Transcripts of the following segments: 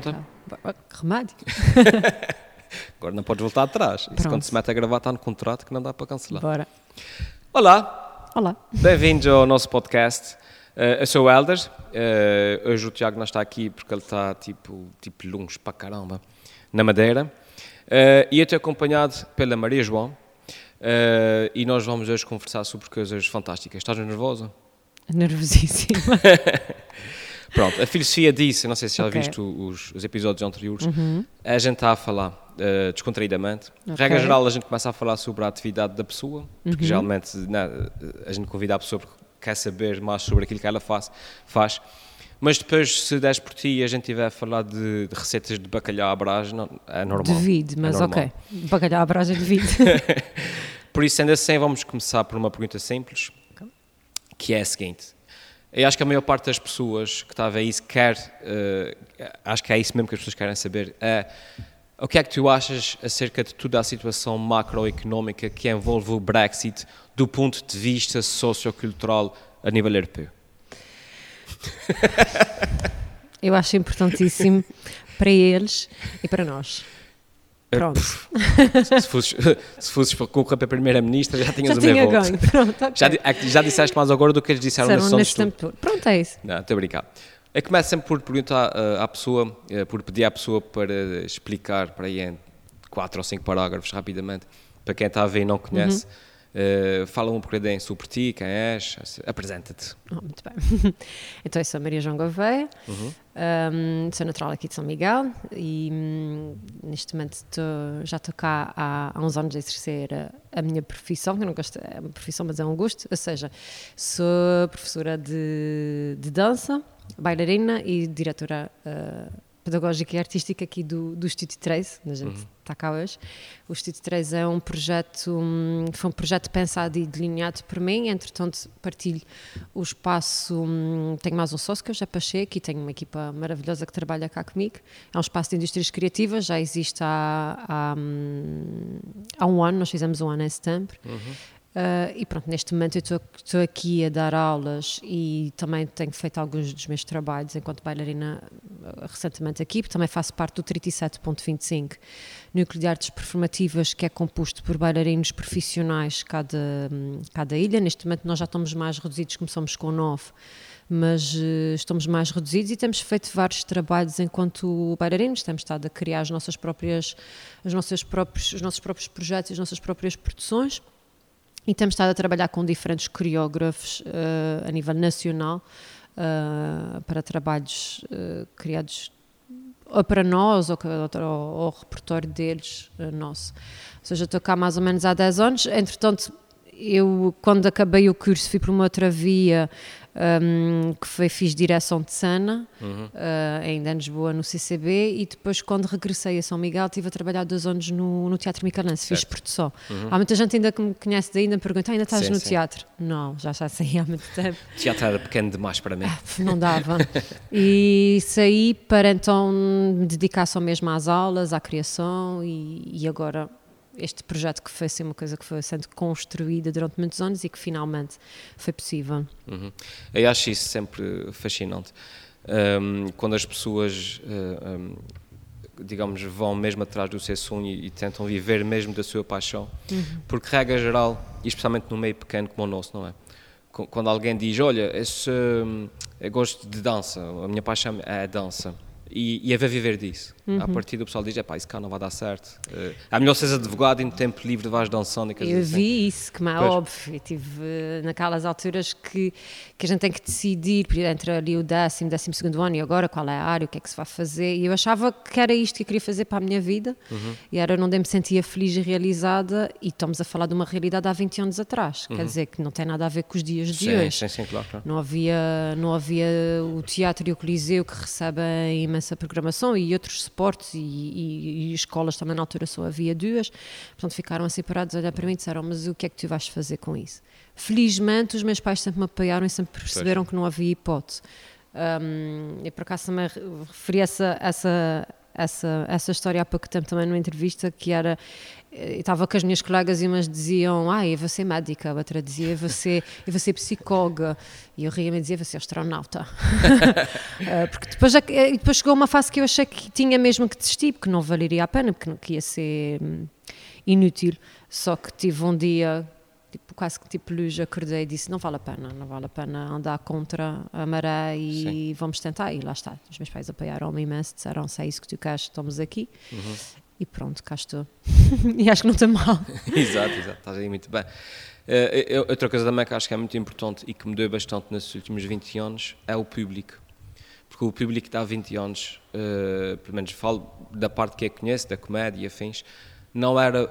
pronta? Remédio. Agora não podes voltar atrás. Isso quando se mete a gravar está no contrato que não dá para cancelar. Bora. Olá, Olá. bem-vindos ao nosso podcast. Eh, eu sou o Helder. Eh, hoje o Tiago não está aqui porque ele está tipo, tipo longe para caramba, na Madeira. Eh, e eu estou acompanhado pela Maria João. Eh, e nós vamos hoje conversar sobre coisas fantásticas. Estás nervosa? Nervosíssima. Pronto, a filosofia disse, não sei se já Ok. viste os, os episódios anteriores, a gente está a falar eh, descontraídamente. Ok. Regra geral, a gente começa a falar sobre a atividade da pessoa, porque geralmente né, a gente convida a pessoa porque quer saber mais sobre aquilo que ela faz. faz. Mas depois, se des por ti e a gente estiver a falar de, de receitas de bacalhau à brás, não, é normal. Devido, mas É normal. ok. Bacalhau à brasa devido. Por isso, sendo assim, vamos começar por uma pergunta simples, que é a seguinte. Eu acho que a maior parte das pessoas que está a ver isso quer, eh, acho que é isso mesmo que as pessoas querem saber, é o que é que tu achas acerca de toda a situação macroeconómica que envolve o Brexit do ponto de vista sociocultural a nível europeu? Eu acho importantíssimo para eles e para nós. Pronto. Se fosses, se fosses concorrer para a Primeira-Ministra, já tinhas Já o meu voto. Pronto, ok. Já, é já disseste mais agora do que eles disseram Disseram nesse nesse estudo. Pronto, é isso. Não, estou a brincar. Eu começo sempre por perguntar eh, à pessoa, eh, por pedir à pessoa para explicar para aí em quatro ou cinco parágrafos rapidamente, para quem está a ver e não conhece, eh, fala um bocadinho sobre ti, quem és, apresenta-te. Oh, muito bem. Então, eu sou a Maria João Gouveia, hum, sou natural aqui de São Miguel e hum, neste momento estou- já estou cá há, há uns anos a exercer a, a minha profissão, que eu não gosto, é uma profissão, mas é um gosto, ou seja, sou professora de, de dança, bailarina e diretora uh, pedagógica e artística aqui do, do Instituto 13, onde a gente está cá hoje. O Instituto 13 é um projeto, hum, foi um projeto pensado e delineado por mim, entretanto partilho o espaço, hum, tenho mais um sócio que eu já Pacheco e tenho uma equipa maravilhosa que trabalha cá comigo. É um espaço de indústrias criativas, já existe há, há, hum, há um ano, nós fizemos um ano em setembro. Uh, e pronto, neste momento eu estou- aqui a dar aulas e também tenho feito alguns dos meus trabalhos enquanto bailarina uh, recentemente aqui, também faço parte do 37.25, núcleo de artes performativas que é composto por bailarinos profissionais cada, cada ilha. Neste momento nós já estamos mais reduzidos, começamos com nove, mas uh, estamos mais reduzidos e temos feito vários trabalhos enquanto bailarinos, temos estado a criar as nossas próprias, as nossas próprios, os nossos próprios projetos, as nossas próprias produções. E temos estado a trabalhar com diferentes coreógrafos eh, a nível nacional eh, para trabalhos eh, criados ou para nós ou, ou repertório deles nosso. Ou seja, estou cá mais ou menos há 10 anos. Entretanto, eu, quando acabei o curso, fui para uma outra via hum, que foi, fiz direção de cena, eh, ainda em Lisboa, no CCB, e depois, quando regressei a São Miguel, estive a trabalhar dois anos no, no Teatro Micalense, fiz produção. Há muita gente ainda que me conhece daí, ainda me pergunta, "Ah, ainda estás Sim, no sim. teatro? Não, já já saí há muito tempo. O teatro era pequeno demais para mim. Não dava. E saí para então me dedicar só mesmo às aulas, à criação e, e agora este projeto que foi assim uma coisa que foi sendo construída durante muitos anos e que finalmente foi possível. Uhum. Eu acho isso sempre fascinante. Um, quando as pessoas, um, digamos, vão mesmo atrás do seu sonho e, e tentam viver mesmo da sua paixão, porque, regra geral, e especialmente no meio pequeno como o nosso, não é? Qu- Quando alguém diz, olha, esse, hum, eu gosto de dança, a minha paixão é a dança, e, e é ver viver disso. A partir do pessoal diz, pá, isso cá não vai dar certo. Uh, é melhor seres advogado e no tempo livre vais dançando e coisas Eu assim. vi isso, é Pois. óbvio. Eu tive eh, naquelas alturas que, que a gente tem que decidir entre ali o décimo, décimo segundo ano e agora qual é a área, o que é que se vai fazer. E eu achava que era isto que eu queria fazer para a minha vida Uhum. e era onde eu me sentia feliz e realizada. E estamos a falar de uma realidade há 20 anos atrás. Quer dizer que não tem nada a ver com os dias de Uhum. Sim, hoje. sim, sim, claro, claro. Não havia, não havia o teatro e o coliseu que recebem imensa programação e outros suportes e, e- e escolas também na altura só havia duas. Portanto, ficaram assim parados a olhar para mim e disseram, mas o que é que tu vais fazer com isso? Felizmente, os meus pais sempre me apoiaram e sempre perceberam que não havia hipótese. Um, e por acaso também re- referi essa, essa, essa, essa história há pouco tempo também numa entrevista que era estava com as minhas colegas e umas diziam, ah, eu vou ser médica, a outra dizia, eu vou ser, eu vou ser psicóloga, e eu ria-me e dizia, vou ser astronauta. Eh, porque depois, já, depois chegou uma fase que eu achei que tinha mesmo que desistir, porque não valeria a pena, porque que ia ser hum, inútil, só que tive um dia tipo, quase que tipo luz, acordei e disse, não vale a pena, não vale a pena andar contra a maré e Sim. vamos tentar, e lá está, os meus pais apoiaram-me imenso, disseram, se é isso que tu queres, estamos aqui, uhum. e pronto, cá estou, e acho que não está mal. exato, exato, estás aí muito bem. Uh, outra coisa também que acho que é muito importante e que mudou bastante nesses últimos 20 anos é o público. Porque o público de há 20 anos, uh, pelo menos falo da parte que eu conheço, da comédia e afins, não era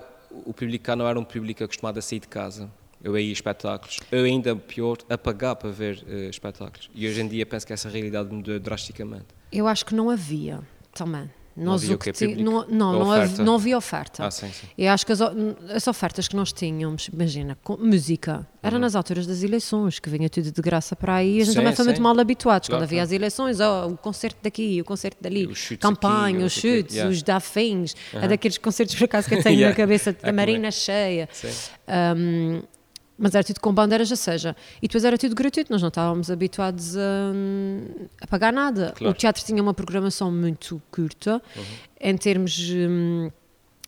o público cá não era um público acostumado a sair de casa. Eu ia espetáculos. Eu ainda pior, a pagar para ver uh, espetáculos. E hoje em dia penso que essa realidade mudou drasticamente. Eu acho que não havia também. Nós não, havia o não, não, não, havia, não havia oferta. Ah, sim, sim. Eu acho que as, as, ofertas que nós tínhamos, imagina, com, música, era uhum. nas alturas das eleições, que vinha tudo de graça para aí, e a gente sim, também foi muito mal habituados. Claro, Quando havia as eleições, oh, o concerto daqui, o concerto dali, campanha, aqui, os chutes, yeah. os dafins, uhum. é daqueles concertos por acaso que eu tenho yeah. na cabeça, a é Marina cheia. Um, mas era tudo com bandeiras, ou seja, e depois era tudo gratuito, nós não estávamos habituados a, a pagar nada. Claro. O teatro tinha uma programação muito curta, uhum. em termos. Hum,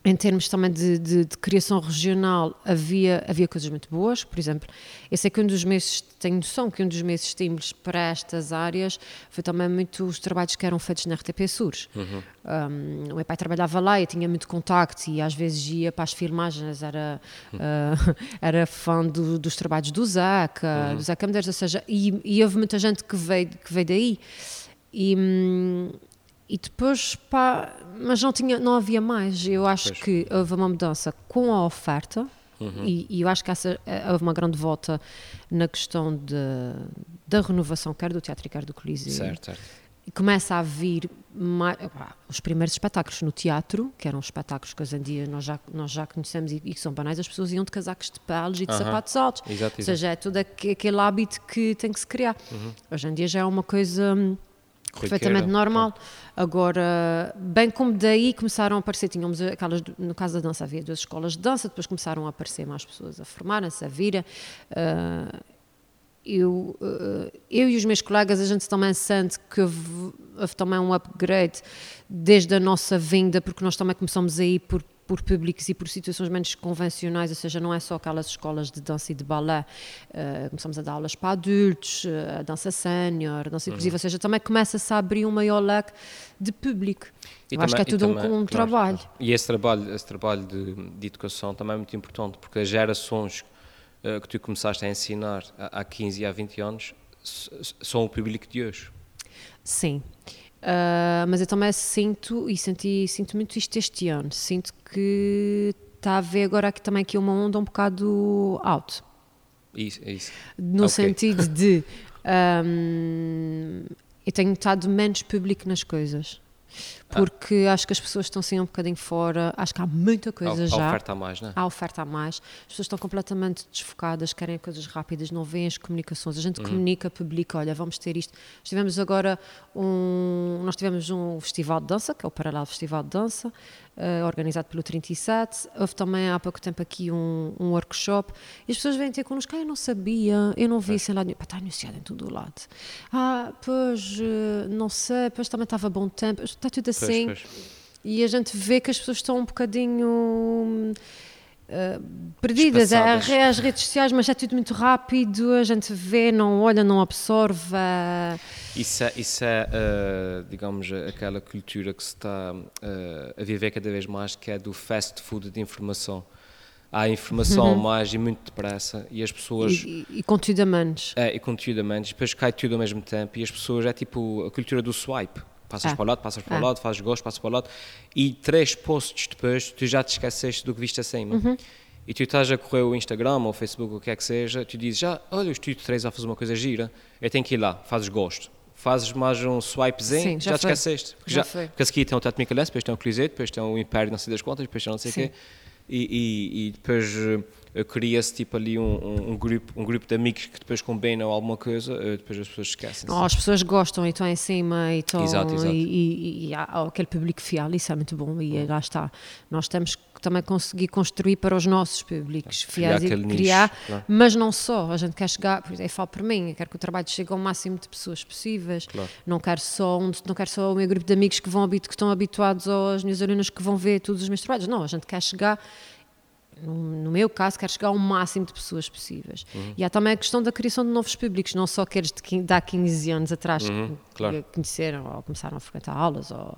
em termos também de, de, de, criação regional, havia, havia coisas muito boas. Por exemplo, eu sei que um dos meses, tenho noção que um dos meus estímulos para estas áreas foi também muito os trabalhos que eram feitos na RTP Sur. Uhum. Um, o meu pai trabalhava lá, eu tinha muito contacto e às vezes ia para as filmagens, era, uhum. uh, era fã do, dos trabalhos do Zeca, uhum. do Zeca Medeiros, ou seja, e, e, houve muita gente que veio, que veio daí. E, hum, e depois, pá, mas não, tinha, não havia mais. Eu acho pois. que houve uma mudança com a oferta, uhum. e, e, eu acho que essa, eh, houve uma grande volta na questão de, da renovação, quer do teatro, quer do Coliseu. Certo, certo. E começa a vir mais, os primeiros espetáculos no teatro, que eram espetáculos que hoje em dia nós já, nós já conhecemos e, que são banais, as pessoas iam de casacos de peles e de uhum. sapatos altos. Exato, Ou seja, é todo aquele hábito que tem que se criar. Uhum. Hoje em dia já é uma coisa hum, perfeitamente normal. Agora, bem como daí começaram a aparecer, tínhamos aquelas, no caso da dança havia duas escolas de dança, depois começaram a aparecer mais pessoas a formarem-se, a virem. Uh, eu, uh, eu e os meus colegas, a gente também sente que houve, houve também um upgrade desde a nossa vinda, porque nós também começamos a ir por por públicos e por situações menos convencionais, ou seja, não é só aquelas escolas de dança e de balé, uh, começamos a dar aulas para adultos, uh, a dança sénior, dança inclusiva, uhum. ou seja, também começa-se a abrir um maior leque de público. E Eu também, acho que é tudo também, um, um claro, trabalho. E esse trabalho, esse trabalho de, de, educação também é muito importante, porque as gerações uh, que tu começaste a ensinar há 15 e há 20 anos são o público de hoje. Sim. Uh, mas eu também sinto, e senti, sinto muito isto este ano, sinto que está a haver agora aqui também aqui uma onda um bocado alto. Isso, isso. No okay. sentido de um, eu tenho estado menos público nas coisas. Ah. porque ah. acho que as pessoas estão assim um bocadinho fora, acho que há muita coisa há, já. Há oferta a mais, não é? Há oferta a mais. As pessoas estão completamente desfocadas, querem coisas rápidas, não veem as comunicações. A gente uhum. comunica, publica, olha, vamos ter isto. Tivemos agora um, nós tivemos um festival de dança, que é o Paralelo Festival de Dança, uh, organizado pelo 37. Houve também há pouco tempo aqui um, um workshop e as pessoas vêm ter connosco, ah, eu não sabia, eu não vi, é. sei lá, está anunciado em todo o lado. Ah, pois, uh, não sei, pois também estava bom tempo, está tudo assim. Pois, pois. E a gente vê que as pessoas estão um bocadinho Uh, perdidas é, as redes sociais, mas é tudo muito rápido, a gente vê, não olha, não absorve. Isso é, isso é uh, digamos, aquela cultura que se está uh, a viver cada vez mais, que é do fast food de informação. Há informação uhum. mais e muito depressa e as pessoas... E, e, e conteúdo a menos. É, e conteúdo a menos, depois cai tudo ao mesmo tempo e as pessoas, é tipo a cultura do swipe. Passas ah. para o lado, passas para o ah. lado, fazes gosto, passas para o lado e três posts depois tu já te esqueceste do que viste acima. Uhum. E tu estás a correr o Instagram ou o Facebook, o que é que seja, tu dizes, já, olha, o Estúdio 3 a fazer uma coisa gira, eu tenho que ir lá, fazes gosto. Fazes mais um swipezinho, Sim, já, já te esqueceste. Porque, já, já porque a seguir tem o Teatro Micalense, depois tem o Coliseu, depois tem o Império, não sei das contas, depois tem não sei o quê. E, e, e, depois cria-se tipo ali um, um, um, grupo, um grupo de amigos que depois combinam alguma coisa, depois as pessoas esquecem. Oh, as pessoas gostam e estão em cima e estão. Exato, exato. E, e, e há aquele público fiel, isso é muito bom. E lá está. Nós temos que também conseguir construir para os nossos públicos fiéis e criar, nicho, claro. mas não só. A gente quer chegar, eu falo por mim, eu quero que o trabalho chegue ao máximo de pessoas possíveis. Claro. Não quero só um, não quero só o meu grupo de amigos que vão que estão habituados às minhas alunas que vão ver todos os meus trabalhos. Não, a gente quer chegar no, no, meu caso, quero chegar ao máximo de pessoas possíveis. Uhum. E há também a questão da criação de novos públicos, não só aqueles de, há 15 anos atrás uhum, que claro. conheceram ou começaram a frequentar aulas ou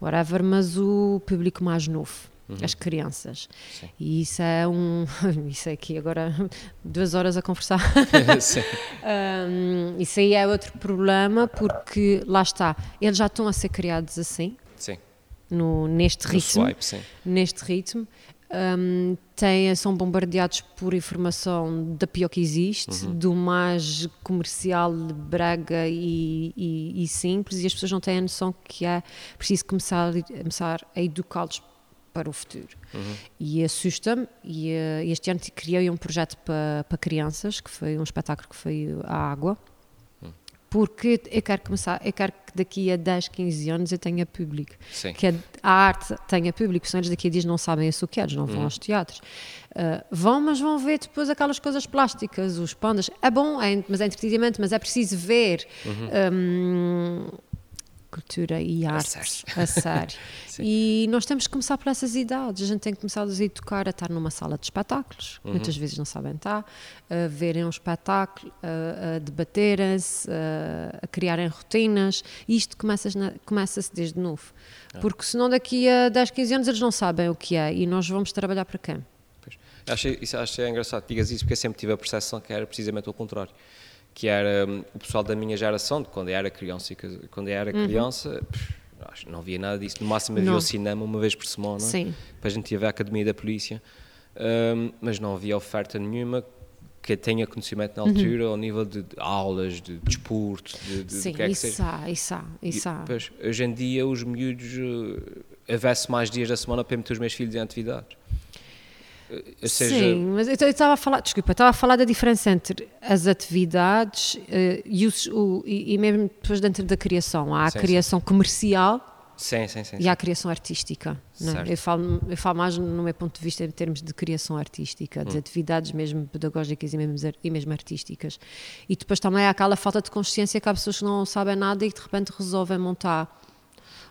whatever, mas o público mais novo. Uhum. As crianças. Sim. E isso é um. Isso é aqui agora duas horas a conversar. um, isso aí é outro problema, porque lá está, eles já estão a ser criados assim. Sim. No, neste no ritmo. Swipe, neste ritmo um, têm, são bombardeados por informação da pior que existe, uhum. do mais comercial, brega e, e, e, simples, e as pessoas não têm a noção que é preciso começar, começar a educá-los para o futuro. Uhum. E assusta-me, e uh, este ano criei um projeto para, para crianças, que foi um espetáculo que foi a água, porque eu quero começar, eu quero que daqui a 10, 15 anos eu tenha público. Sim. Que a, arte tenha público, senão eles daqui a dias não sabem isso que é, eles não vão uhum. aos teatros. Uh, vão, mas vão ver depois aquelas coisas plásticas, os pandas. É bom, é, mas é entretenimento, mas é preciso ver. Uhum. Um, cultura e arte a sério. e nós temos que começar por essas idades. A gente tem que começar a educar a estar numa sala de espetáculos, uhum. muitas vezes não sabem estar, a verem um espetáculo, a, a debaterem-se, a, a, criarem rotinas. E isto começa-se começa desde novo. Ah. Porque senão daqui a 10, 15 anos eles não sabem o que é e nós vamos trabalhar para quem? Pois. Acho, isso, acho engraçado que digas isso porque eu sempre tive a percepção que era precisamente o contrário que era um, o pessoal da minha geração, de quando eu era criança, quando eu era uhum. criança, pff, não havia nada disso. No máximo havia não. o cinema uma vez por semana, Sim. depois a gente ia ver a Academia da Polícia, um, mas não havia oferta nenhuma que tenha conhecimento na altura uhum. ao nível de, de, aulas, de desporto, de, de, Sim, de que é que isso. Há, isso há, isso há. Pois, hoje em dia os miúdos, uh, houvesse mais dias da semana para meter os meus filhos em atividades. Seja... Sim, mas eu estava a falar, desculpa, estava a falar da diferença entre as atividades uh, e, os, o, e, e, mesmo depois dentro da criação. Há a sim, criação sim. comercial sim, sim, sim, e há a criação artística. É? Eu, falo, eu falo mais no meu ponto de vista em termos de criação artística, de hum. atividades mesmo pedagógicas e mesmo, e mesmo artísticas. E depois também há aquela falta de consciência que há pessoas que não sabem nada e que de repente resolvem montar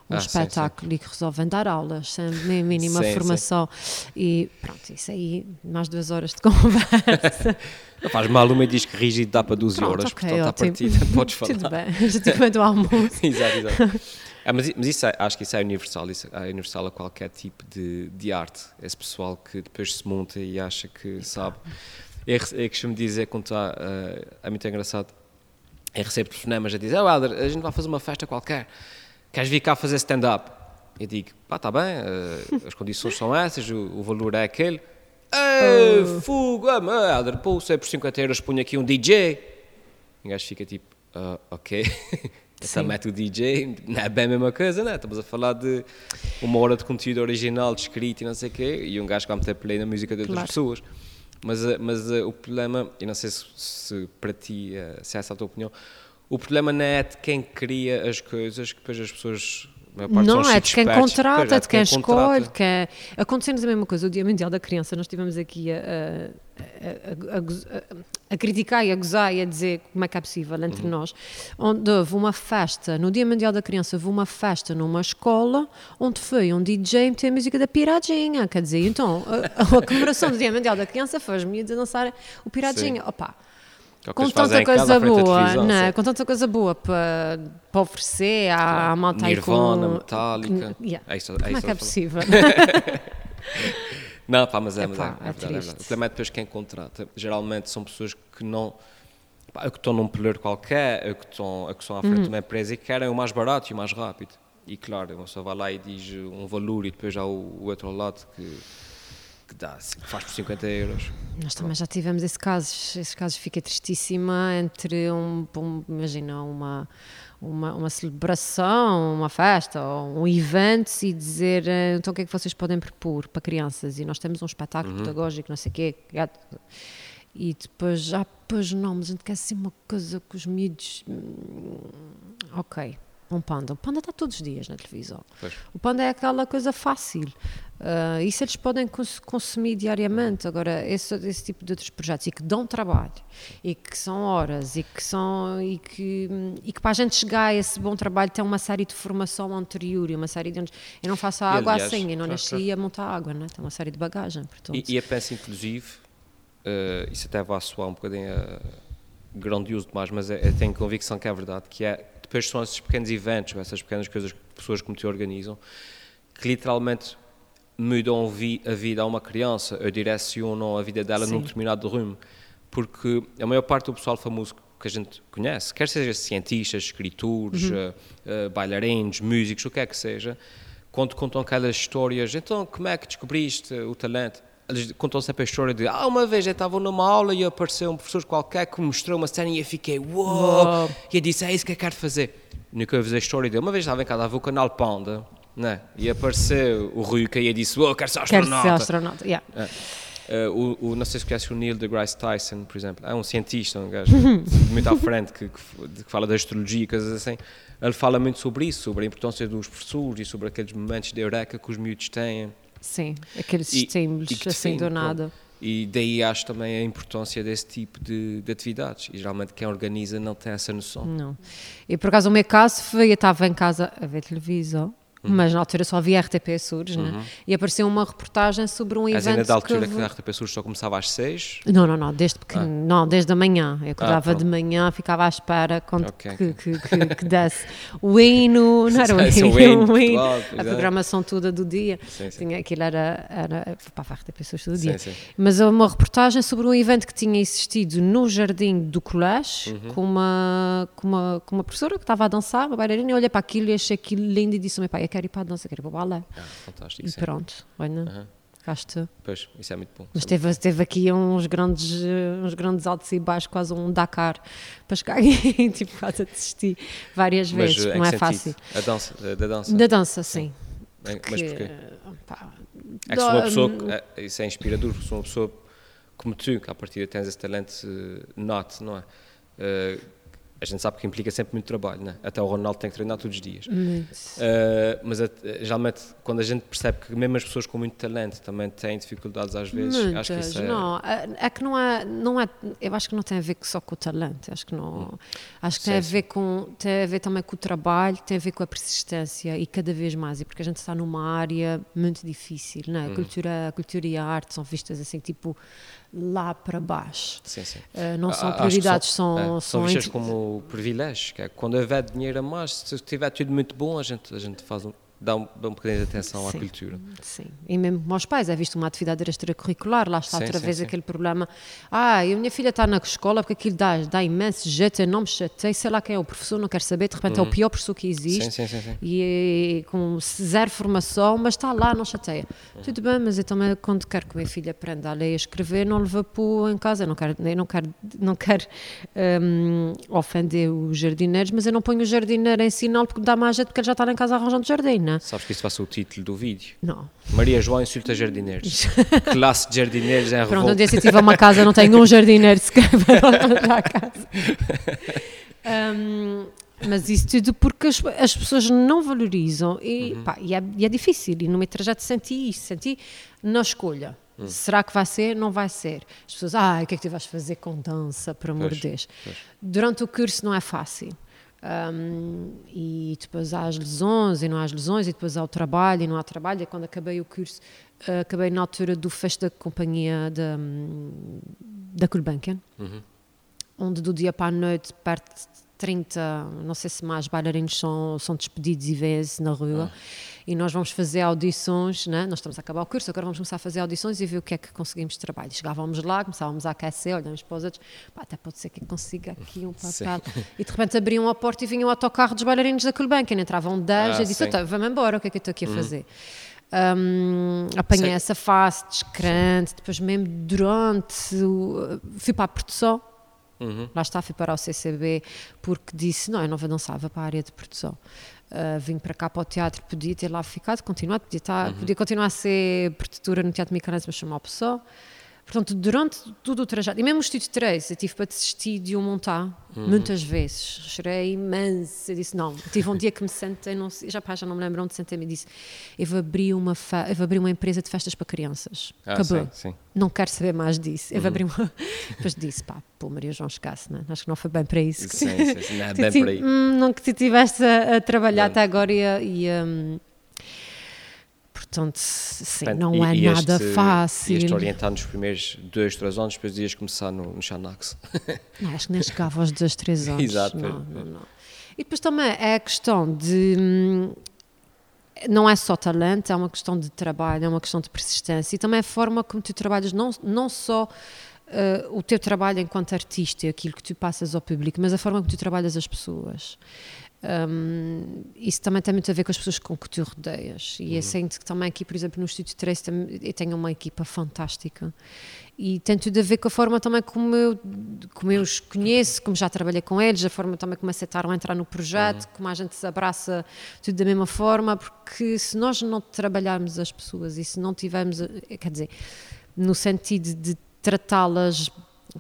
um ah, espetáculo sim, sim. e que resolvem dar aulas sem nem mínima sim, formação. E pronto, isso aí, mais duas horas de conversa. Não faz mal, uma diz que rígido dá para 12 pronto, horas, okay, portanto, à partida podes falar. Tudo bem, já te comendo o almoço. exato, exato. Ah, mas, mas isso é, acho que isso é universal, isso é universal a qualquer tipo de, de arte. Esse pessoal que depois se monta e acha que sabe. É, é que me dizer, está, uh, é muito engraçado, eu recebo telefonemas a dizer, oh, Helder, a gente vai fazer uma festa qualquer queres vir cá fazer stand-up? Eu digo, pá, está bem, uh, as condições são essas, o, o valor é aquele. Ei, fogo, ah, merda, pô, se é por 50 euros ponho aqui um DJ. E o gajo fica tipo, uh, ok, essa mete o DJ, não é bem a mesma coisa, né? Estamos a falar de uma hora de conteúdo original, de escrito e não sei o quê, e um gajo que vai meter play na música de outras claro. pessoas. Mas, eh, mas uh, o problema, e não sei se, se para ti, uh, se é essa a tua opinião, o problema não é de quem cria as coisas, que depois as pessoas não, é de quem contrata, é de quem, quem escolhe. Que é... Acontecendo a mesma coisa, o Dia Mundial da Criança, nós estivemos aqui a, a, a, a, criticar e a gozar e a dizer como é que é possível entre uhum. nós, onde houve uma festa, no Dia Mundial da Criança, houve uma festa numa escola onde foi um DJ meter a música da Piradinha, quer dizer, então a, comemoração do Dia Mundial da Criança foi os miúdos a dançar o Piradinha. Sim. Opa, com tanta coisa boa, não, é? com tanta coisa boa para, para oferecer à, à malta Nirvana, com... Metallica. Yeah. É isso, é Como é que é possível? não, pá, mas é, mas é, é, é, verdade, é verdade. O problema é depois quem contrata. Geralmente são pessoas que não. Pá, que estão num peleiro qualquer, que estão, que estão à frente uhum. de uma empresa e que querem o mais barato e o mais rápido. E claro, uma pessoa vai lá e diz um valor e depois há o, o outro lado que que dá, faz por 50 euros. Nós também já tivemos esse casos, esses casos fiquei tristíssima entre um, um imagina, uma, uma, uma celebração, uma festa ou um evento e dizer eh, então o que é que vocês podem propor para crianças e nós temos um espetáculo Uhum. pedagógico, não sei o quê, e depois já, pois não, mas a gente quer assim uma coisa que os miúdos. hum, Ok, um panda. O panda está todos os dias na televisão. Pois. O panda é aquela coisa fácil. Ah, isso eles podem cons- consumir diariamente. Agora, esse, esse tipo de outros projetos e que dão trabalho e que são horas e que são e que, e que para a gente chegar a esse bom trabalho tem uma série de formação anterior e uma série de. Eu não faço a água aliás, assim, eu não nasci claro. a montar água, né? tem uma série de bagagem. Portanto, E, e eu penso, inclusive, eh, isso até vai soar um bocadinho eh, grandioso demais, mas eu tenho convicção que é verdade, que é, depois são esses pequenos eventos, essas pequenas coisas que pessoas como tu organizam, que literalmente mudam a vi- a vida a uma criança, ou direcionam a vida dela num Sim. determinado rumo. Porque a maior parte do pessoal famoso que a gente conhece, quer seja cientistas, escritores, eh, eh, bailarinos, músicos, o que é que seja, quando contam aquelas histórias, então como é que descobriste o talento? Eles contam sempre a história de, ah, uma vez eu estava numa aula e apareceu um professor qualquer que mostrou uma cena e eu fiquei, uou! Uou. E eu disse, é isso que eu quero fazer. Nunca ouvi a história dele. Uma vez estava em casa a ver o canal Panda, né? e apareceu o Rui e eu disse, uou, quero ser Quero astronauta. ser astronauta. Yeah. Eh, o, o- não sei se conhece o Neil deGrasse Tyson, por exemplo. É um cientista, um gajo muito à frente que, que que fala da astrologia e coisas assim. Ele fala muito sobre isso, sobre a importância dos professores e sobre aqueles momentos de eureka que os miúdos têm. Sim, aqueles E- estímulos e que assim do nada. E daí acho também a importância desse tipo de, de atividades. E geralmente quem organiza não tem essa noção. Não. E por acaso o meu caso foi, eu estava em casa a ver televisão. Mas na altura só via RTP Açores, né? E apareceu uma reportagem sobre um Mas evento ainda da altura que, que... a RTP Sul só começava às seis. Não, não, não, desde pequeno, não, desde a manhã. Eu acordava Ah. de manhã, ficava à espera quando Ok, que, que, que, que desse o hino, não era o Sim, hino, o hino, o hino, a programação toda do dia. Sim, sim. Tinha, aquilo era, era pá, para a RTP Açores todo Sim, dia. sim. Mas há uma reportagem sobre um evento que tinha existido no jardim do colégio Uhum. com, uma, com, uma, com uma professora que estava a dançar, uma bailarina, e olhei para aquilo e achei aquilo lindo e disse meu pai, quero ir para a dança, quero ir para o balé. Ah, fantástico. E sim. pronto, olha, cá estou. Pois, isso é muito bom. Mas teve, teve aqui uns grandes, eh, uns grandes altos e baixos, quase um Dakar, para chegar aqui, tipo, quase a desistir várias Mas, vezes, eh, não é sentido? fácil. A dança, eh, da dança. Da dança, sim. Bem, Mas porquê? pá, É que se uma pessoa, que- é, isso é inspirador, se uma pessoa como tu, que à partida tens esse talento eh, nato, não é? Eh, a gente sabe que implica sempre muito trabalho, né? Até o Ronaldo tem que treinar todos os dias. Eh, mas eh, geralmente, quando a gente percebe que mesmo as pessoas com muito talento também têm dificuldades às vezes, acho que Muitas, isso é. não, é, é que não é, não é, eu acho que não tem a ver só com o talento, acho que não, acho que tem a Hum. Ver com, tem a ver também com o trabalho, tem a ver com a persistência e cada vez mais, e porque a gente está numa área muito difícil, não é? Hum. A cultura, a cultura e a arte são vistas assim, tipo, lá para baixo. Sim, sim. Uh, não Ah, são que prioridades, são, são, é, são, vistas como privilégios, que é quando houver dinheiro a mais, se tiver tudo muito bom, a gente, a gente faz um, dá, um, dá um bocadinho de atenção à Sim. cultura. Sim, e mesmo para os pais é visto uma atividade extracurricular, lá está Sim, outra sim, vez aquele problema. Ah, e a minha filha está na escola porque aquilo dá, dá imenso jeito, eu não me chatei, sei lá quem é o professor, não quero saber, de repente é o pior professor que existe. Uhum. Sim, sim, sim. E é com zero formação, mas está lá, não chateia. Uhum. Tudo bem, mas eu também, quando quero que a minha filha aprenda a ler e escrever, não leva para em casa. Eu não quero, eu não quero, não quero hum, ofender os jardineiros, mas eu não ponho o jardineiro a ensiná-lo porque dá mais jeito porque ele já está em casa arranjando jardim, é? Sabes que isso vai ser o título do vídeo. Não. Maria João insulta jardineiros. Classe de jardineiros em Pronto, um revolta. dia se eu tiver uma casa, não tenho um jardineiro sequer para arranjar a casa. Hum, mas isso tudo porque as, as pessoas não valorizam e, pá, e, é, e é difícil. E no meu trajeto senti isso, senti na escolha. Será que vai ser? Não vai ser. As pessoas, ah, o que é que tu vais fazer com dança, por amor de Deus? pois. Durante o curso não é fácil. Hum, e depois há as lesões e não há as lesões, e depois há o trabalho e não há trabalho. E quando acabei o curso, eh, acabei na altura do fecho da companhia da, hum, da Gulbenkian, onde do dia para a noite, perto de 30, não sei se mais bailarinos são, são despedidos e vêem-se na rua. E nós vamos fazer audições, né? nós estamos a acabar o curso, agora vamos começar a fazer audições e ver o que é que conseguimos de trabalho. Chegávamos lá, começávamos a aquecer, olhamos para os outros, pá, até pode ser que eu consiga aqui um Sim. papel. E de repente abriam a porta e vinham o autocarro dos bailarinos da Gulbenkian, entravam 10 Ah, e disse, sim. "Então, vamos embora, o que é que eu estou aqui a fazer? Um, apanhei Sei. essa fase descrente, depois mesmo durante, o, fui para a produção, uhum. lá está, fui para o CCB, porque disse, não, eu não vou dançar, vou para a área de produção. Uh, vim para cá para o teatro, podia ter lá ficado, continuado, podia, estar, uhum. podia continuar a ser protetora no Teatro Micanese, mas chamar a pessoa. Portanto, durante todo o trajeto, e mesmo o Estúdio 3, eu tive para desistir de o montar uhum. muitas vezes. Chorei imenso. Eu disse: Não. Eu tive um dia que me sentei, não, já, pá, já não me lembro onde sentei-me e disse: Eu vou, abrir uma eu vou abrir uma empresa de festas para crianças. Ah, Acabou. Sim, sim. Não quero saber mais disso. Eu uhum. vou abrir uma. Depois disse: Pá, pô, Maria João escasse, né? acho que não foi bem para isso. Sim, sim, sim. Não é bem para aí. Hum, não que tu estiveste a, a, trabalhar até agora e. e um, Portanto, sim, Portanto, não é e, nada este, fácil. Ias-te orientar nos primeiros dois, três anos, depois ias começar no, no Xanax. Não, acho que nem chegava aos dois, três anos. Exato. Não, não, não. E depois também é a questão de. Hum, não é só talento, é uma questão de trabalho, é uma questão de persistência e também a forma como tu trabalhas, não, não só uh, o teu trabalho enquanto artista, aquilo que tu passas ao público, mas a forma como tu trabalhas as pessoas. Um, isso também tem muito a ver com as pessoas com que tu rodeias. E uhum. eu sinto que também aqui, por exemplo, no Estúdio 3 eu tenho uma equipa fantástica. E tem tudo a ver com a forma também como eu, como eu os conheço, como já trabalhei com eles, a forma também como aceitaram entrar no projeto, uhum. como a gente se abraça tudo da mesma forma, porque se nós não trabalharmos as pessoas e se não tivermos, quer dizer, no sentido de tratá-las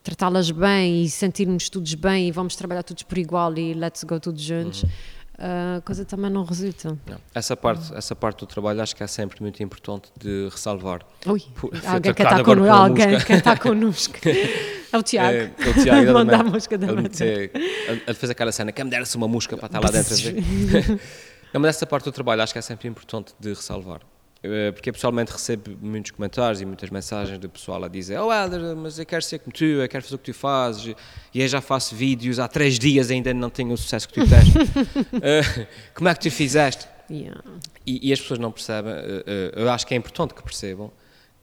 tratá-las bem e sentirmos todos bem e vamos trabalhar todos por igual e let's go todos juntos, uhum. a coisa também não resulta. Não. Essa, parte, essa parte do trabalho acho que é sempre muito importante de ressalvar. Ui, alguém que está connosco. Alguém que está connosco. É o Tiago. É, é o Tiago. Manda a mosca da ele, ele fez aquela cena, quem me dera-se uma mosca para estar lá dentro. Não, mas essa parte do trabalho acho que é sempre importante de ressalvar. Eh, porque eu pessoalmente recebo muitos comentários e muitas mensagens do pessoal a dizer oh Helder, mas eu quero ser como tu, eu quero fazer o que tu fazes e eu já faço vídeos há três dias e ainda não tenho o sucesso que tu tens uh, como é que tu fizeste? Yeah. E, e, as pessoas não percebem uh, eu acho que é importante que percebam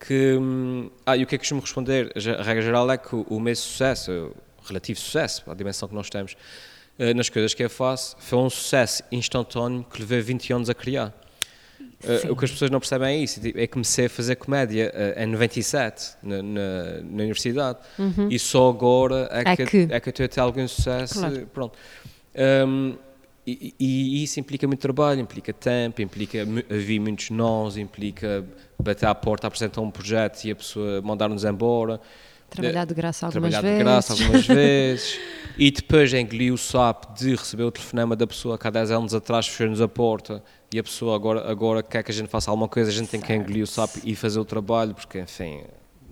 que um, ah, e o que é que costumo responder? a regra geral é que o, o meu sucesso o relativo sucesso, a dimensão que nós temos nas coisas que eu faço foi um sucesso instantâneo que levei 20 anos a criar Uh, o que as pessoas não percebem é isso. É que comecei a fazer comédia uh, em 97, na, na, na universidade, uhum. e só agora é, é que, que, é que eu estou a ter algum sucesso. Claro. Pronto. Um, e, e, isso implica muito trabalho, implica tempo, implica vir muitos nós, implica bater à porta, apresentar um projeto e a pessoa mandar-nos embora. Trabalhar de graça algumas Trabalhar vezes. de graça algumas vezes. E depois engolir o sapo de receber o telefonema da pessoa que há 10 anos atrás fechou-nos a porta e a pessoa agora, agora quer que a gente faça alguma coisa, a gente certo. tem que engolir o sapo e fazer o trabalho, porque enfim,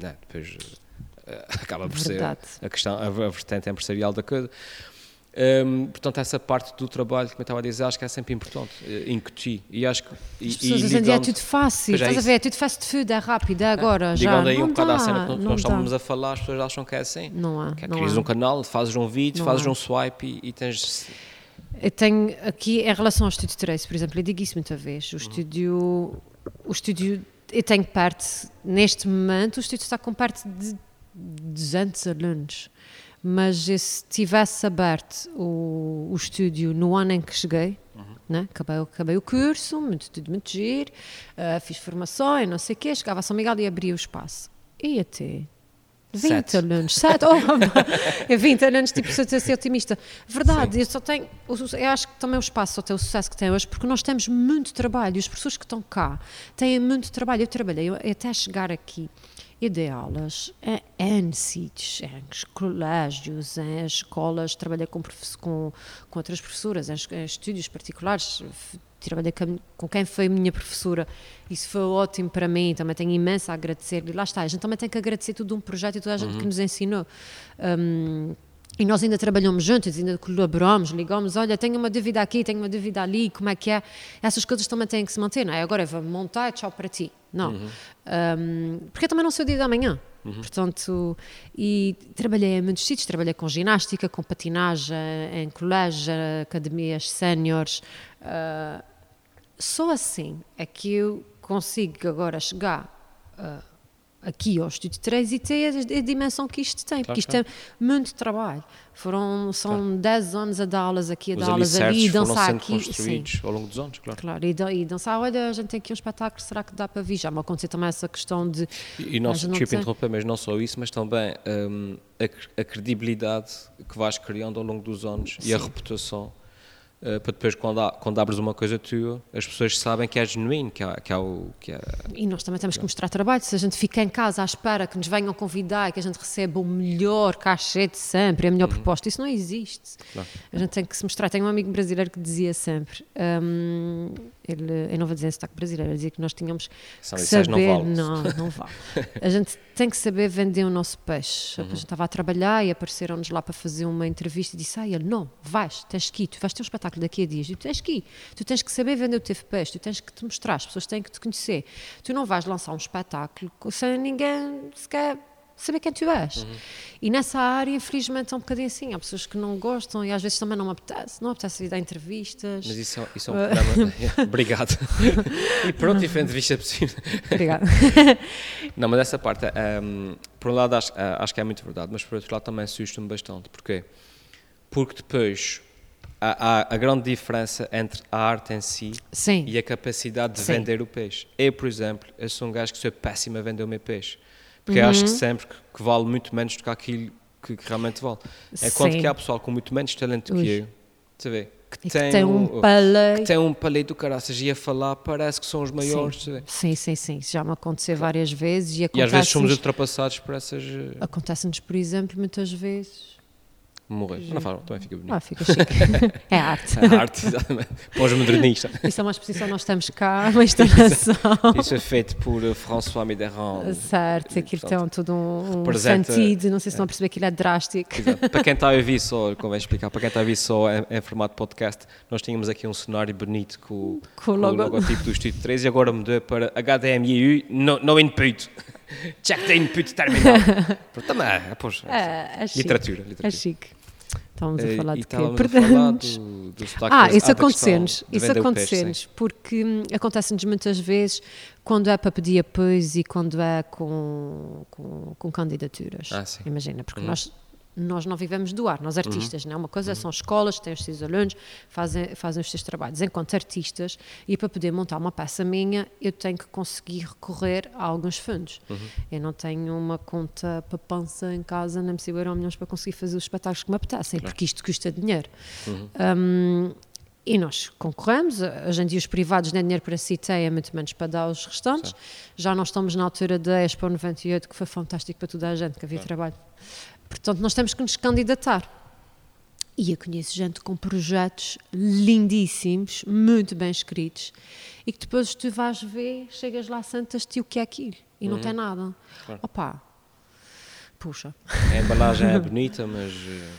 né, depois uh, acaba por Verdade. ser a questão, a, vertente empresarial da coisa. Um, portanto, essa parte do trabalho, como eu estava a dizer, acho que é sempre importante uh, incutir. E acho que. As pessoas hoje em dia é tudo fácil, é estás a ver? É tudo fast food, é rápido, é agora. É. Já. aí não um bocado à cena que nós estávamos a falar, as pessoas acham que é assim. Não há. Que é, crias um canal, fazes um vídeo, não fazes há. um swipe e, e tens. Eu tenho aqui, em relação ao Estúdio Trace, por exemplo, eu digo isso muita vez. O uhum. estúdio. O estúdio. Eu tenho parte. Neste momento, o estúdio está com parte de 200 alunos mas se tivesse aberto o, o estúdio no ano em que cheguei, uhum. né? acabei, acabei o curso, muito, tudo muito giro, uh, fiz formações, não sei o quê, chegava a São Miguel e abria o espaço. E até 20 Sete. anos, 7, oh, 20 anos, tipo, se eu ser otimista. Verdade, Sim. eu só tenho, eu acho que também o espaço só tem o sucesso que tem hoje, porque nós temos muito trabalho, e as pessoas que estão cá têm muito trabalho. Eu trabalhei eu, até chegar aqui e dei aulas em sítios, em colégios, em escolas, trabalhei com, com, com outras professoras, em, em estúdios particulares, trabalhei com, quem foi minha professora, isso foi ótimo para mim, também tenho imenso a agradecer, e lá está, a gente também tem que agradecer tudo um projeto e toda a gente uhum. que nos ensinou. Um, e nós ainda trabalhamos juntos, ainda colaboramos, ligamos, olha, tenho uma dúvida aqui, tenho uma dúvida ali, como é que é? Essas coisas também têm que se manter, não é? Agora vou montar, tchau para ti. Não. Uhum. Um, porque também não sei o dia da manhã. Uhum. Portanto, e trabalhei em muitos sítios, trabalhei com ginástica, com patinagem, em colégio, academias séniores. Uh, só assim é que eu consigo agora chegar uh, aqui ao Estúdio 3 e ter a, a dimensão que isto tem, porque isto é muito trabalho. Foram, são Claro. 10 anos a dar aulas aqui, a Os dar aulas ali, e dançar aqui. Sim, construídos ao longo dos anos, claro. claro, e, e dançar, olha, a gente tem aqui um espetáculo, será que dá para vir? Já me aconteceu também essa questão de. E, e não, não desculpe interromper, mas não só isso, mas também hum, a, a credibilidade que vais criando ao longo dos anos e a Sim. reputação. Uh, para depois, quando, há- quando abres uma coisa tua, as pessoas sabem que é genuíno, que é, que é o. Que é, E nós também temos que mostrar trabalho. Se a gente fica em casa à espera que nos venham convidar e que a gente receba o melhor cachê de sempre, a melhor proposta, isso não existe. Uhum. A gente tem que se mostrar. Tenho um amigo brasileiro que dizia sempre, hum, ele, eu não vou dizer em sotaque brasileiro, ele dizia que nós tínhamos São que lições, não saber, vale. não, não vale. A gente tem que saber vender o nosso peixe. Uhum. A gente estava a trabalhar e apareceram-nos lá para fazer uma entrevista e disse: Ah, ele, não, vais, tens que ir, tu vais ter um espetáculo daqui a dias, e tu tens que ir, tu tens que saber vender o teu peixe, tu tens que te mostrar, as pessoas têm que te conhecer. Tu não vais lançar um espetáculo sem ninguém sequer saber quem tu és. Uhum. E nessa área, infelizmente, é um bocadinho assim. Há pessoas que não gostam e às vezes também não me apetece, não me apetece ir dar entrevistas. mas isso é, isso é um programa. Obrigado. e pronto, e foi a entrevista possível. Obrigada. Não, mas essa parte, hum, por um lado acho, ah, acho que é muito verdade, mas por outro lado também assusta-me bastante. Porquê? Porque depois há, há a grande diferença entre a arte em si Sim. e a capacidade de Sim. vender o peixe. Eu, por exemplo, eu sou um gajo que sou péssimo a vender o meu peixe. Porque eu acho Uhum. que sempre que, que vale muito menos do que aquilo que, que realmente vale. Enquanto Sim. que há pessoal com muito menos talento Ui. que eu, você vê, que, E que tem um que palei. tem um palito do caraças e a falar parece que são os maiores. vê. Sim, sim, sim. Isso já me aconteceu várias vezes e E às vezes somos ultrapassados por essas. eh, acontece-nos, por exemplo, muitas vezes. Morrer. Não fala, também fica bonito. Ah, fica chique. é arte. A arte, exatamente. Pós-modernista. Isso é uma exposição, nós estamos cá, uma instalação. Isso é feito por eh, François Mitterrand. certo, aquilo portanto, tem todo um, um sentido, não sei se estão a perceber que ele é drástico. Exato. Para quem está a ouvir só, convém explicar, para quem está a ouvir só em, em formato podcast, nós tínhamos aqui um cenário bonito com, o- Com com logo. o logotipo do Estúdio 3 e agora mudou para HDMI, no, no input. The input terminal. Pronto, Também, é, É, é chique. literatura. É literatura. chique. Estávamos a Eh, falar e de quê? Perdemos. do, do sotaque Ah, isso acontece-nos. Isso acontece-nos. Porque hum, acontece-nos muitas vezes quando é para pedir apoios e quando é com, com, com candidaturas. Ah. Imagina, porque Uhum. nós, nós não vivemos do ar, nós artistas, não é? Uma coisa são escolas, têm os seus alunos, fazem, fazem os seus trabalhos. Enquanto artistas, e para poder montar uma peça minha, eu tenho que conseguir recorrer a alguns fundos. Uhum. Eu não tenho uma conta para pança em casa, nem preciso euro milhões para conseguir fazer os espetáculos que me apetecem, porque isto custa dinheiro. Um, e nós concorremos, hoje em dia os privados nem dinheiro para si têm, é muito menos para dar aos restantes. Já não estamos na altura da Expo 98, que foi fantástico para toda a gente, que havia trabalho. Portanto, nós temos que nos candidatar. E eu conheço gente com projetos lindíssimos, muito bem escritos, e que depois tu vais ver, chegas lá, sentas-te o que é aquilo? E não tem nada. Claro. Opa, puxa. A embalagem é bonita, mas, eh,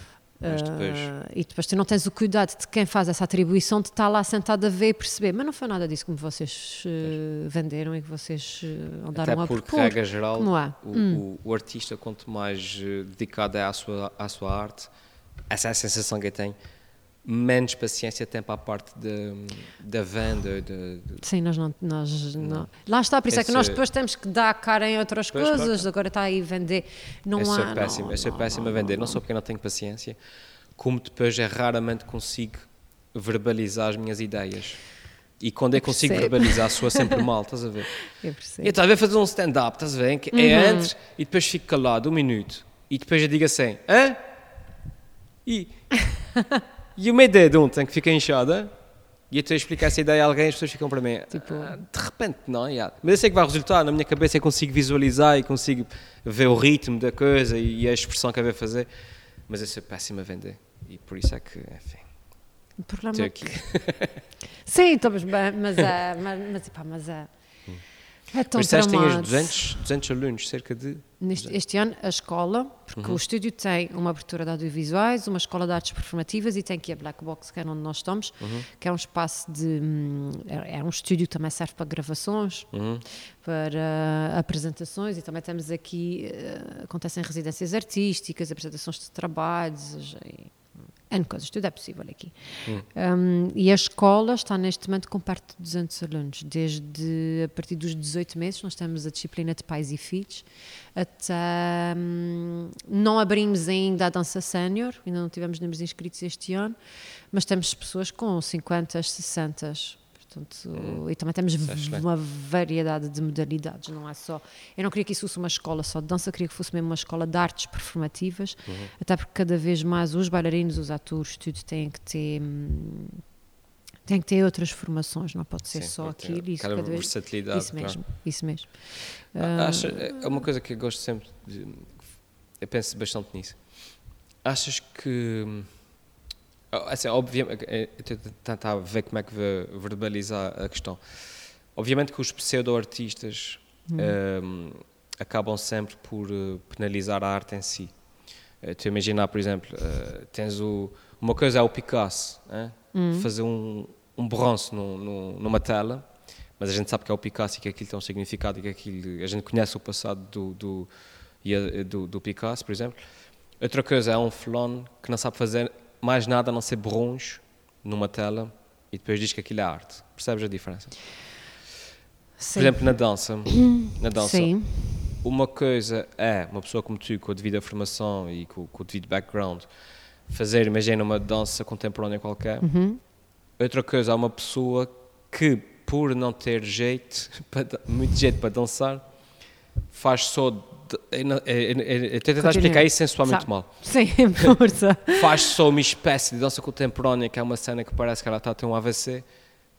mas depois. Ah, e depois tu não tens o cuidado de quem faz essa atribuição de estar lá sentado a ver e perceber. Mas não foi nada disso que vocês eh, venderam e que vocês eh, andaram Até a porque, propor. regra geral, Como é? o, o- o artista, quanto mais dedicado é à sua, à sua arte, essa é a sensação que eu tenho, menos paciência tem para a parte da, da venda. De, de- Sim, nós não, nós não. Lá está, por isso é que nós depois temos que dar cara em outras Pois, claro, coisas. Agora está aí vender. Não eu há. sou péssimo, não, eu sou não, péssimo não, a vender, não só porque eu não tenho paciência, como depois é raramente consigo verbalizar as minhas ideias. E quando eu consigo percebo. verbalizar, soa sempre mal, estás a ver? Eu percebo. Eu estava a fazer um stand-up, estás a ver? Que Uhum. é antes e depois fico calado um minuto e depois eu digo assim: hã? E, e uma ideia de ontem que fica inchada e eu estou a explicar essa ideia a alguém as pessoas ficam para mim. Tipo- "Ah, de repente, não, yeah. mas eu sei que vai resultar. Na minha cabeça eu consigo visualizar e consigo ver o ritmo da coisa e, e a expressão que eu vou fazer, mas eu sou péssimo a vender e por isso é que, enfim, O problema é aqui. Sim, estamos bem, mas é. Mas, mas, epá, mas é. É tão Mas disseste que tinhas tramado. 200, 200 alunos, cerca de. Neste, este ano, a escola, porque Uhum. o estúdio tem uma abertura de audiovisuais, uma escola de artes performativas e tem aqui a Black Box, que é onde nós estamos, Uhum. que é um espaço de. hum, É, é um estúdio que também serve para gravações, Uhum. para apresentações e também temos aqui. eh, acontecem residências artísticas, apresentações de trabalhos. e- N coisas, tudo é possível aqui. Hum. Um, e a escola está neste momento com perto de 200 alunos, desde a partir dos 18 meses, nós temos a disciplina de pais e filhos, até um, não abrimos ainda a dança sénior, ainda não tivemos números inscritos este ano, mas temos pessoas com 50, 60 Portanto, hum. E também temos é uma variedade de modalidades, não é só. Eu não queria que isso fosse uma escola só de dança, queria que fosse mesmo uma escola de artes performativas, uhum. até porque cada vez mais os bailarinos, os atores, tudo têm que ter. Hum, tem que ter outras formações, não pode ser Sim, só aquilo. Isso, cada vez, versatilidade. Isso mesmo, claro. isso mesmo. Acha, é uma coisa que eu gosto sempre de, Eu penso bastante nisso. Achas que hum, ah, assim, obviamente, eh, a tentar ver como é que verbalizar a questão. Obviamente que os pseudo-artistas hum. um, ehm, acabam sempre por uh, penalizar a arte em si. Tu imaginar, por exemplo, tens o, uma coisa é o Picasso, hum. fazer um, um bronze numa tela, mas a gente sabe que é o Picasso e que aquilo tem um significado e que aquilo, a gente conhece o passado do, do, do, do Picasso, por exemplo. Outra coisa é um fulano que não sabe fazer mais nada a não ser bronze numa tela e depois diz que aquilo é arte. Percebes a diferença? Sim. Por exemplo, na dança, na dança Sim. uma coisa é uma pessoa como tu, com a devida formação e com, com o devido background, fazer, imagina, uma dança contemporânea qualquer. Uhum. Outra coisa é uma pessoa que, por não ter jeito, muito jeito para dançar, faz só Estou a tentar explicar isso muito mal. Sim, força. Faz só uma espécie de dança contemporânea, que é uma cena que parece que ela está a ter um AVC,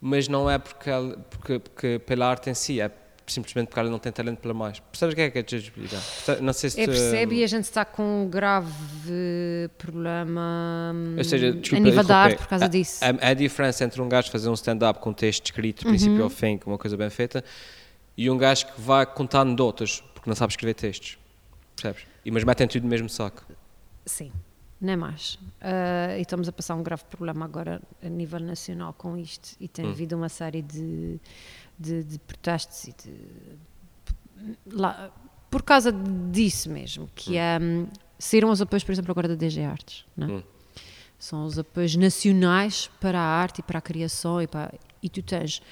mas não é porque, ela, porque, porque pela arte em si, é simplesmente porque ela não tem talento para mais. Percebes o que é que é te explicar? Não sei se Eu percebo e a gente está com um grave problema Ou seja, desculpa, a nível da arte por causa a, disso. A, a, diferença entre um gajo fazer um stand-up com texto escrito, do princípio uhum. ao fim, com uma coisa bem feita, e um gajo que vai contar anedotas porque não sabe escrever textos. Percebes? E, mas metem tudo no mesmo saco. Sim, nem mais. Uh, e estamos a passar um grave problema agora a nível nacional com isto e tem hum. havido uma série de, de, de protestos e de. Lá, por causa disso mesmo, que hum. é. Um, saíram os apoios, por exemplo, agora da DG Artes, não é? Hum. São os apoios nacionais para a arte e para a criação e, para, e tu tens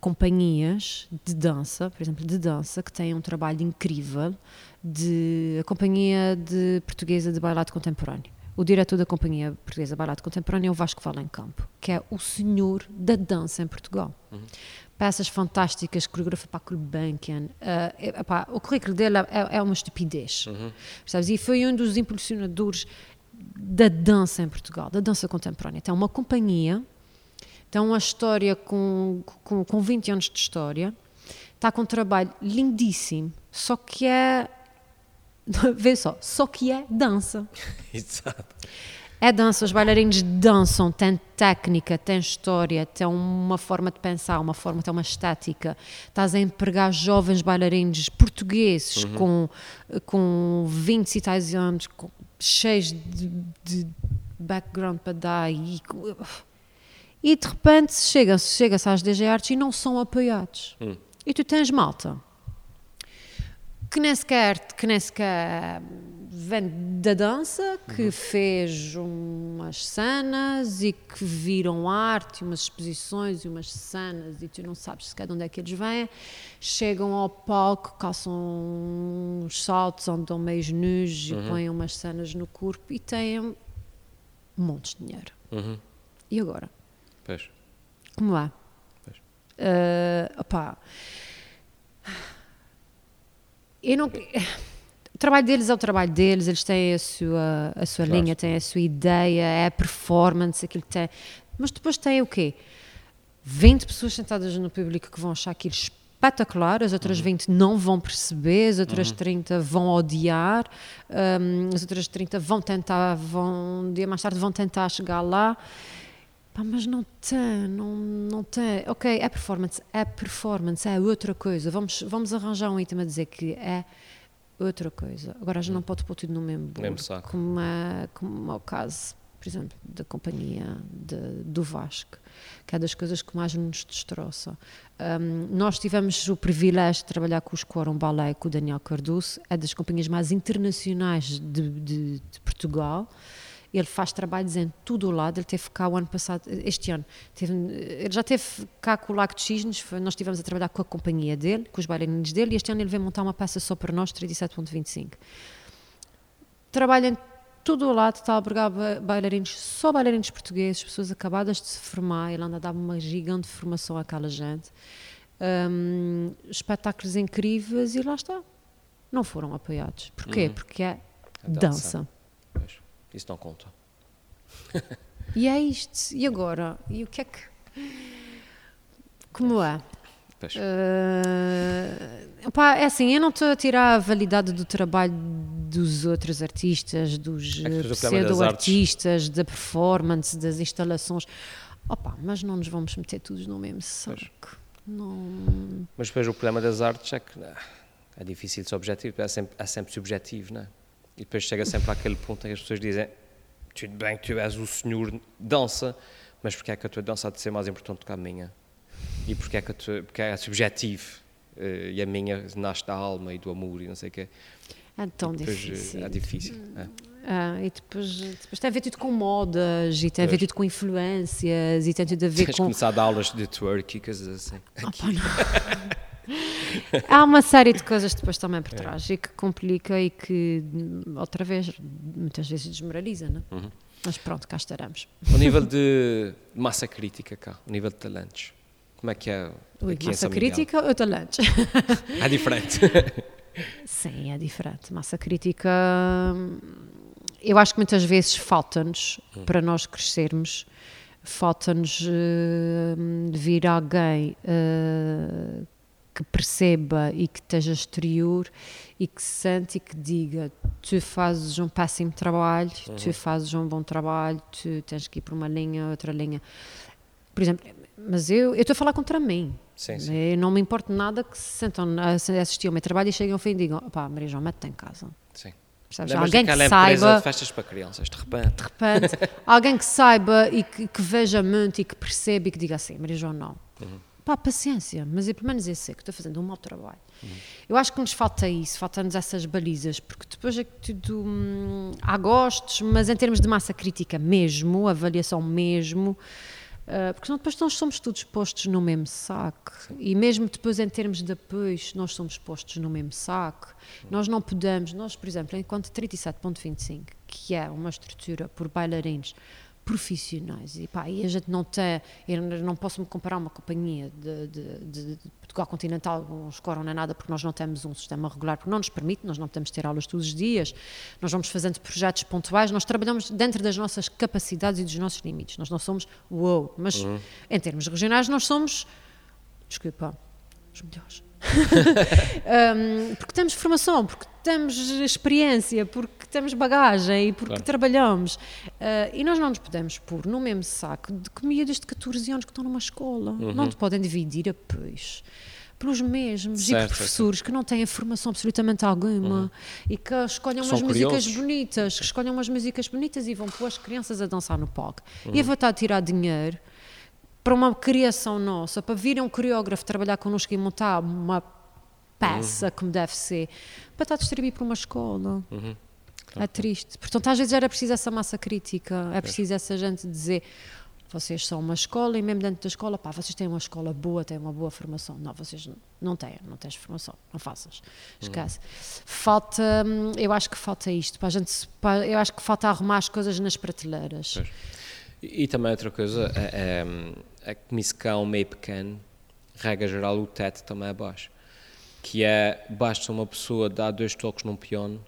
companhias de dança, por exemplo, de dança, que têm um trabalho incrível, de a Companhia de Portuguesa de Bailado Contemporâneo. O diretor da Companhia Portuguesa de Bailado Contemporâneo é o Vasco Campo, que é o senhor da dança em Portugal. Uhum. Peças fantásticas, coreografia para a Gulbenkian. Uh, o currículo dele é, é uma estupidez. Uhum. E foi um dos impulsionadores da dança em Portugal, da dança contemporânea. Tem uma companhia tem uma história com, com, com 20 anos de história, está com um trabalho lindíssimo, só que é. Vê só, só que é dança. Exato. É dança, os bailarinos dançam, tem técnica, tem história, tem uma forma de pensar, uma forma, tem uma estética. Estás a empregar jovens bailarinos portugueses uhum. com, com 20 e tais anos, com, cheios de, de background para dar e e de repente chega-se chega às DG Artes e não são apoiados. Hum. E tu tens malta que nem sequer, que nem sequer vem da dança, que uhum. fez umas cenas e que viram arte, umas exposições e umas cenas e tu não sabes sequer de onde é que eles vêm, chegam ao palco, calçam uns saltos, andam meios nus uhum. e põem umas cenas no corpo e têm montes de dinheiro. Uhum. E agora? Pois. Como lá? Pois. Uh, opá. Eu não. O trabalho deles é o trabalho deles, eles têm a sua, a sua claro. linha, têm a sua ideia, é a performance, aquilo que tem. Mas depois tem o quê? 20 pessoas sentadas no público que vão achar aquilo espetacular, as outras uhum. 20 não vão perceber, as outras uhum. 30 vão odiar, um, as outras 30 vão tentar, vão, um dia mais tarde vão tentar chegar lá. Pá, mas não tem, não, não tem. Ok, é performance, é performance, é outra coisa. Vamos, vamos arranjar um item a dizer que é outra coisa. Agora a gente hum. não pode pôr tudo no mesmo bolo. Como é, como é o caso, por exemplo, da companhia de, do Vasco, que é das coisas que mais nos destroça. Um, nós tivemos o privilégio de trabalhar com o Squaron Ballet, com o Daniel Cardoso, é das companhias mais internacionais de, de, de Portugal Ele faz trabalhos em todo o lado. Ele teve cá o ano passado, este ano. Teve, ele já teve cá com o Lago de Cisnes. Nós estivemos a trabalhar com a companhia dele, com os bailarinos dele. E este ano ele veio montar uma peça só para nós, 37.25. Trabalha em todo o lado, está a albergar bailarinos, só bailarinos portugueses, pessoas acabadas de se formar. Ele anda a dar uma gigante formação àquela gente. Um, espetáculos incríveis e lá está. Não foram apoiados. Porquê? Uhum. Porque é dança. dança. Isso não conta. e é isto. E agora? E o que é que. Como é? Uh, pá, é assim, eu não estou a tirar a validade do trabalho dos outros artistas, dos é pseudo-artistas, da performance, das instalações. Opa, mas não nos vamos meter todos no mesmo saco. Não... Mas depois o problema das artes é que é difícil de ser objetivo, é sempre, é sempre subjetivo, não é? E depois chega sempre àquele ponto em que as pessoas dizem tudo bem que tu és o senhor dança, mas porque é que a tua dança há de ser mais importante do que a minha? E porque é que, tua, porque é subjetivo eh, e a minha nasce da alma e do amor e não sei o quê. É tão depois, eh, difícil. É difícil. É. Ah, e depois, depois tem a ver tudo com modas e tem a ver tudo com influências e tem tudo a ver Tens com. começar a dar aulas de twerk e coisas assim. Oh, Há uma série de coisas depois também por é. trás é. e que complica e que, outra vez, muitas vezes desmoraliza, não é? Uhum. Mas pronto, cá estaremos. O nível de massa crítica cá, o nível de talentos, como é que é Ui, aqui massa crítica ou talentos? É diferente. Sim, é diferente. Massa crítica, eu acho que muitas vezes falta-nos, hum. para nós crescermos, falta-nos uh, vir alguém uh, que perceba e que esteja exterior e que sente e que diga tu fazes um péssimo trabalho, uhum. tu fazes um bom trabalho, tu tens que ir por uma linha, outra linha. Por exemplo, mas eu estou a falar contra mim. Sim, sim. Eu não me importo nada que se sentam a assistir ao meu trabalho e cheguem ao fim e digam pá, Maria João, mete-te em casa. Sim. Alguém que saiba. De festas para crianças, de repente. De repente, alguém que saiba e que, que, veja muito e que perceba e que diga assim: Maria João, não. Uhum pá, paciência, mas eu, pelo menos eu sei que estou fazendo um mau trabalho. Uhum. Eu acho que nos falta isso, falta-nos essas balizas, porque depois é que tudo. Hum, há gostos, mas em termos de massa crítica mesmo, avaliação mesmo. Uh, porque senão depois nós somos todos postos no mesmo saco. Sim. E mesmo depois em termos de apoios, nós somos postos no mesmo saco. Uhum. Nós não podemos, nós, por exemplo, enquanto 37.25, que é uma estrutura por bailarinos, profissionais. E, pá, e a gente não tem, eu não posso me comparar uma companhia de, de, de, de Portugal Continental, Score não é nada, porque nós não temos um sistema regular, porque não nos permite, nós não podemos ter aulas todos os dias, nós vamos fazendo projetos pontuais, nós trabalhamos dentro das nossas capacidades e dos nossos limites. Nós não somos wow, mas uhum. em termos regionais nós somos, desculpa, os melhores. um, porque temos formação, porque temos experiência, porque temos bagagem e porque claro. trabalhamos. Uh, e nós não nos podemos pôr no mesmo saco de miúdos de 14 anos que estão numa escola. Uhum. Não te podem dividir a peixe pelos mesmos certo, e professores certo. que não têm formação absolutamente alguma uhum. e que escolhem umas músicas bonitas, que escolhem umas músicas bonitas e vão pôr as crianças a dançar no palco. Uhum. E a vontade de tirar dinheiro para uma criação nossa, para vir um coreógrafo trabalhar connosco e montar uma peça uhum. como deve ser, para estar a distribuir para uma escola. Uhum. Claro. É triste. Portanto, às vezes era preciso essa massa crítica, é preciso essa gente dizer vocês são uma escola e mesmo dentro da escola, pá, vocês têm uma escola boa, têm uma boa formação. Não, vocês não têm, não tens formação, não faças. Esquece. Uhum. Falta, hum, eu acho que falta isto, para a gente, para, eu acho que falta arrumar as coisas nas prateleiras. Pois. E, e, também outra coisa, é, é, é que miscão meio pequeno, regra geral, o teto também é baixo. Que é, basta uma pessoa dar dois toques num piano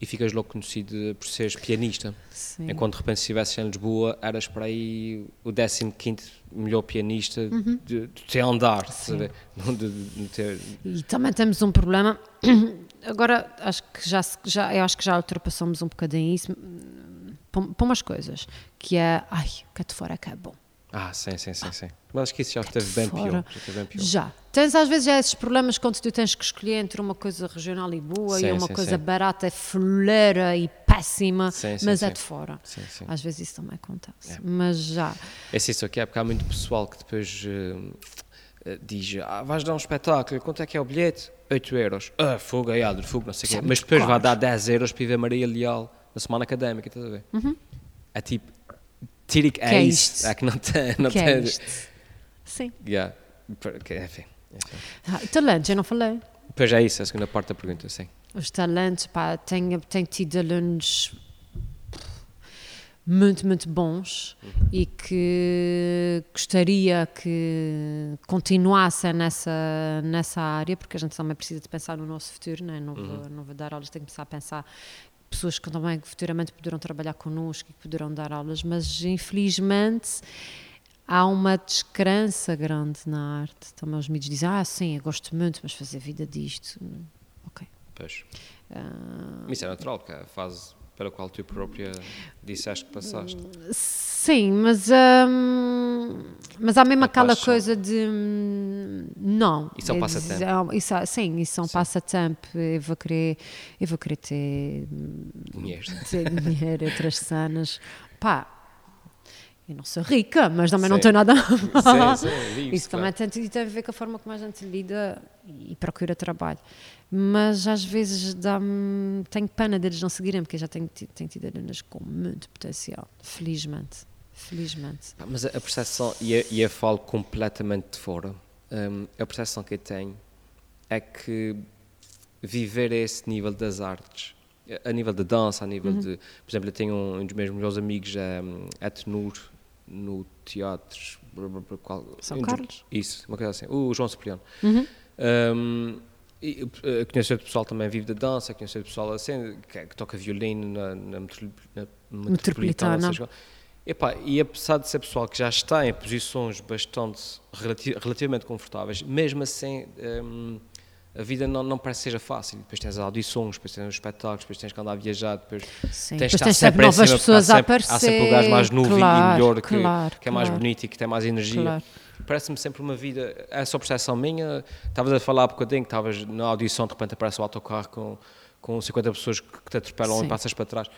e ficas logo conhecido por seres pianista. Sim. Enquanto de repente se estivesse em Lisboa, eras para aí o 15 melhor pianista uhum. de, de ter andar, de, de, ter... E também temos um problema, agora acho que já, já, eu acho que já ultrapassamos um bocadinho isso, para umas coisas, que é, ai, cá de fora é que é bom. Ah, sim, sim, sim, sim. Mas acho que isso já esteve bem pior, já esteve bem pior. Já. Tens às vezes já esses problemas quando tu tens que escolher entre uma coisa regional e boa sim, e uma sim, coisa sim. barata, fuleira e péssima, mas é de fora. Às vezes isso também acontece. É. Mas já. É isso aqui, é porque há muito pessoal que depois uh, diz: ah, vais dar um espetáculo, quanto é que é o bilhete? 8 euros. Ah, fogo, é fogo, não sei o quê. Mas depois vai dar 10 euros para ir ver Maria Leal na semana académica, estás a ver? Uhum. é tipo, Que é é isso. isto? É que não tem. Não que é tem isto? Sim. yeah. Enfim. Ah, talentos, eu não falei. Depois é isso, a segunda parte da pergunta, sim. Os talentos, pá, tenho, tenho tido alunos muito, muito bons e que gostaria que continuassem nessa, nessa área, porque a gente também precisa de pensar no nosso futuro, né? não, vou, não vou dar aulas, tenho que começar a pensar pessoas que também futuramente poderão trabalhar connosco e que poderão dar aulas, mas infelizmente há uma descrença grande na arte. Também os miúdos dizem, ah, sim, eu gosto muito, mas fazer vida disto, ok. Pois. Ah, Isso é natural, porque a fase pela qual tu própria disseste que passaste. Sim, mas, hum, mas há mesmo É aquela paixão. coisa de hum, não. Isso é um É passatempo. é um- isso é- sim, isso é um Sim. passatempo. Eu vou querer, eu vou querer ter, Dinheiro. ter dinheiro, outras cenas. Pá, eu não sou rica, mas também não Sim. tenho nada a vive-se, Isso também tem, tem a ver com a forma como a gente lida e procura trabalho. Mas às vezes dá-me. Tenho pena deles não seguirem, porque eu já tenho, tenho tido alunas com muito potencial. Felizmente. Felizmente. Pá, Mas a a percepção, e eu, eu falo completamente de fora, hum, a percepção que eu tenho é que viver a esse nível das artes, a nível da dança, a nível de. Por exemplo, eu tenho um, um dos meus melhores amigos, é, hum, é tenor no teatro. qual- São um Carlos? Isso, uma coisa assim. O João Cipriano. Uhum. Um, e, uh, conheço outro pessoal também vive da dança, conheço outro pessoal assim, que, que toca violino na, na, metro- na Metropolitana. seja. Epá, e apesar de ser pessoal que já está em posições bastante relati- relativamente confortáveis, mesmo assim um, a vida não, não parece que seja fácil. Depois tens audições, depois tens os espetáculos, depois tens que andar a viajar, depois Sim. tens Depois tens sempre sempre em novas cima, pessoas há a sempre, aparecer. Há sempre gajo mais novo e- Claro, e melhor, que, claro, que é mais claro. bonito e que tem mais energia. Claro. Parece-me sempre uma vida, é só percepção minha. Estavas a falar há bocadinho que estavas na audição, de repente aparece o autocarro com, com 50 pessoas que te atropelam Sim. e passas para trás.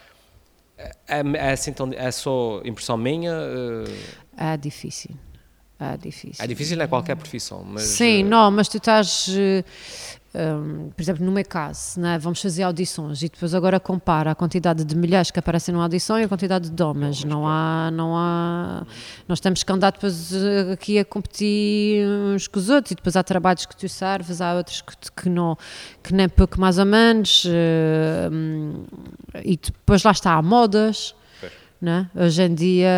É, é, assim tão, é só impressão minha? eh, É difícil. É difícil. É difícil em qualquer profissão, mas. Sim, eh, não, mas tu estás, hum, por exemplo, no meu caso, né, vamos fazer audições e depois agora compara a quantidade de mulheres que aparecem numa audição e a quantidade de homens. Não há, não há. Nós temos que andar depois eh, aqui a competir uns com os outros e depois há trabalhos que tu serves, há outros que, que não, que nem pouco mais ou menos. eh, hum, e depois lá está, há modas. Né? Hoje em dia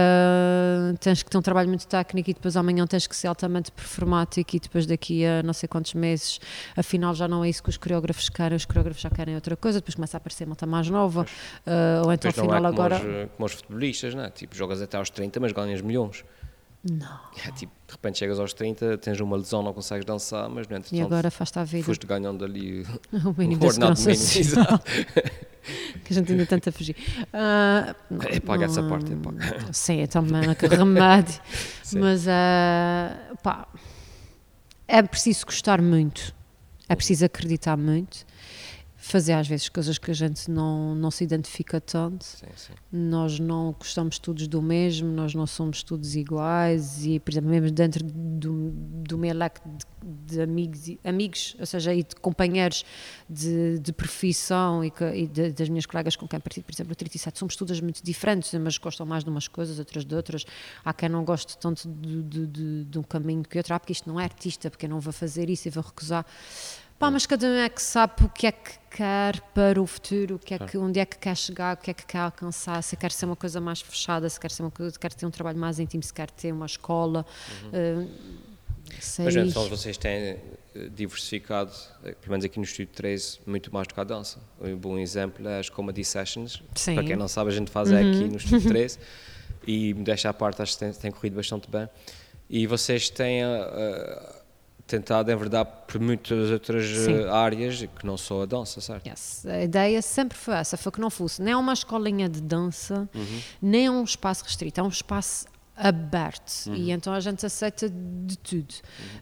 tens que ter um trabalho muito técnico e depois amanhã tens que ser altamente performático e depois daqui a não sei quantos meses afinal já não é isso que os coreógrafos querem, os coreógrafos já querem outra coisa, depois começa a aparecer malta mais nova ah, ou então não é afinal como, agora... os, eh, como os futebolistas, né? tipo, jogas até aos 30, mas ganhas milhões. Não. É, tipo, de repente chegas aos 30, tens uma lesão, não consegues dançar, mas no E entretanto agora faz-te a vida. foste ganhando ali O mínimo o ordenado mínimo. que a gente ainda tenta fugir. Não, É, paga essa parte, é paga. Sim, eu também, que remédio. Mas, ah, pá, é preciso gostar muito, é preciso acreditar muito, fazer às vezes coisas que a gente não, não se identifica tanto. Sim, sim. Nós não gostamos todos do mesmo, nós não somos todos iguais e, por exemplo, mesmo dentro do, do meu leque de, de amigos, amigos, ou seja, e de companheiros de, de profissão e, que- e de- das minhas colegas com quem partilho, por exemplo, o 37, somos todas muito diferentes, umas gostam mais de umas coisas, outras de outras. Há quem não goste tanto de, de, de, de um caminho que outro, ah, porque isto não é artista, porque eu não vou fazer isso e vou recusar. Pá, mas cada um é que sabe o que é que quer para o futuro, o que é que, onde é que quer chegar, o que é que quer alcançar, se quer ser uma coisa mais fechada, se quer, ser uma coisa, se quer ter um trabalho mais íntimo, se quer ter uma escola. uh, sei. Mas então vocês têm eh, diversificado, eh, pelo menos aqui no Estúdio 13, muito mais do que a dança. Um bom exemplo é as Comedy Sessions. Sim. Para quem não sabe, a gente faz é aqui no Estúdio 13 e desta à parte acho que tem, tem corrido bastante bem. E vocês têm eh, tentado enverdar por muitas outras eh, Sim. áreas que não só a dança, certo? Yes. A ideia sempre foi essa, foi que não fosse nem uma escolinha de dança, Uhum. nem um espaço restrito, é um espaço aberto Uhum. e então a gente aceita de tudo,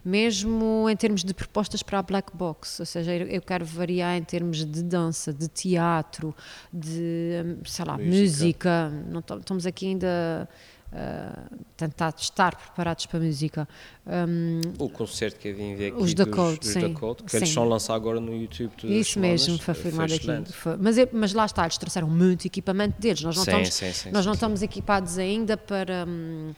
mesmo em termos de propostas para a black box, ou seja, eu quero variar em termos de dança, de teatro, de, hum, sei lá, Música. música, não estamos aqui ainda uh, tentar estar preparados para a música. Um, o concerto que vim ver aqui os da Code, dos, sim, que eles sim. são lançar agora no YouTube todas as Isso mesmo, semanas, foi foi filmado aqui. Foi- Mas, é- mas lá está, eles trouxeram muito equipamento deles. Nós não, Sim, estamos, sim, sim, nós sim, não sim. estamos equipados ainda para, hum,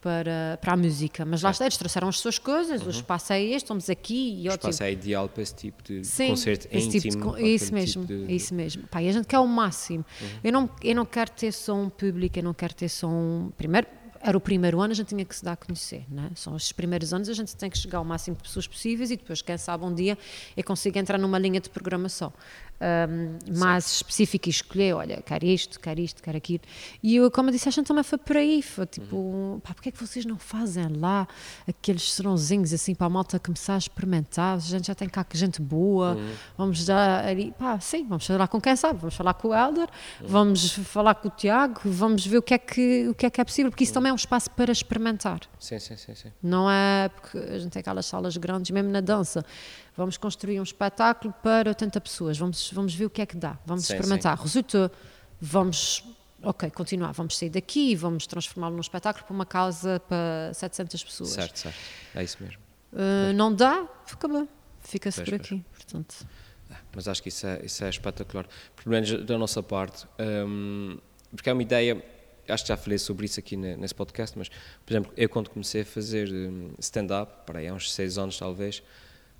para, para a música. Mas lá está, eles trouxeram as suas coisas, o espaço é este, estamos aqui e Uhum. O espaço é ideal para esse tipo de Sim, concerto esse íntimo. tipo de con- isso mesmo, tipo de- Uhum. isso mesmo. Pá, e a gente quer o máximo. Eu, não, eu não quero ter som público, eu não quero ter som. Primeiro, era o primeiro ano, a gente tinha que se dar a conhecer, né? São os primeiros anos, a gente tem que chegar ao máximo de pessoas possíveis e depois, quem sabe, um dia eu consigo entrar numa linha de programação um, mais específica e escolher: olha, quero isto, quero isto, quero aquilo. E eu, como eu disse, a gente também foi por aí. Foi tipo, Uhum. pá, porque é que vocês não fazem lá aqueles serãozinhos assim para a malta começar a experimentar? A gente já tem cá gente boa, Uhum. vamos dar ali, pá, sim, vamos falar com quem sabe, vamos falar com o Helder, Uhum. vamos falar com o Tiago, vamos ver o que é que, o que, é, que é possível, porque isso Uhum. também é um espaço para experimentar. Sim, sim, sim, sim. Não é porque a gente tem aquelas salas grandes, mesmo na dança. Vamos construir um espetáculo para 80 pessoas, vamos, vamos ver o que é que dá, vamos Sim, experimentar. Resultou, vamos, ok, continuar, vamos sair daqui, vamos transformá-lo num espetáculo para uma causa para 700 pessoas. Certo, certo. É isso mesmo. Uh, não dá, acabou, fica-se Pois, por pois. aqui. Portanto, Mas acho que isso é, isso é espetacular. Pelo menos da nossa parte. hum, porque é uma ideia. Acho que já falei sobre isso aqui ne- nesse podcast, mas, por exemplo, eu quando comecei a fazer hum, stand-up, para aí há uns seis anos talvez,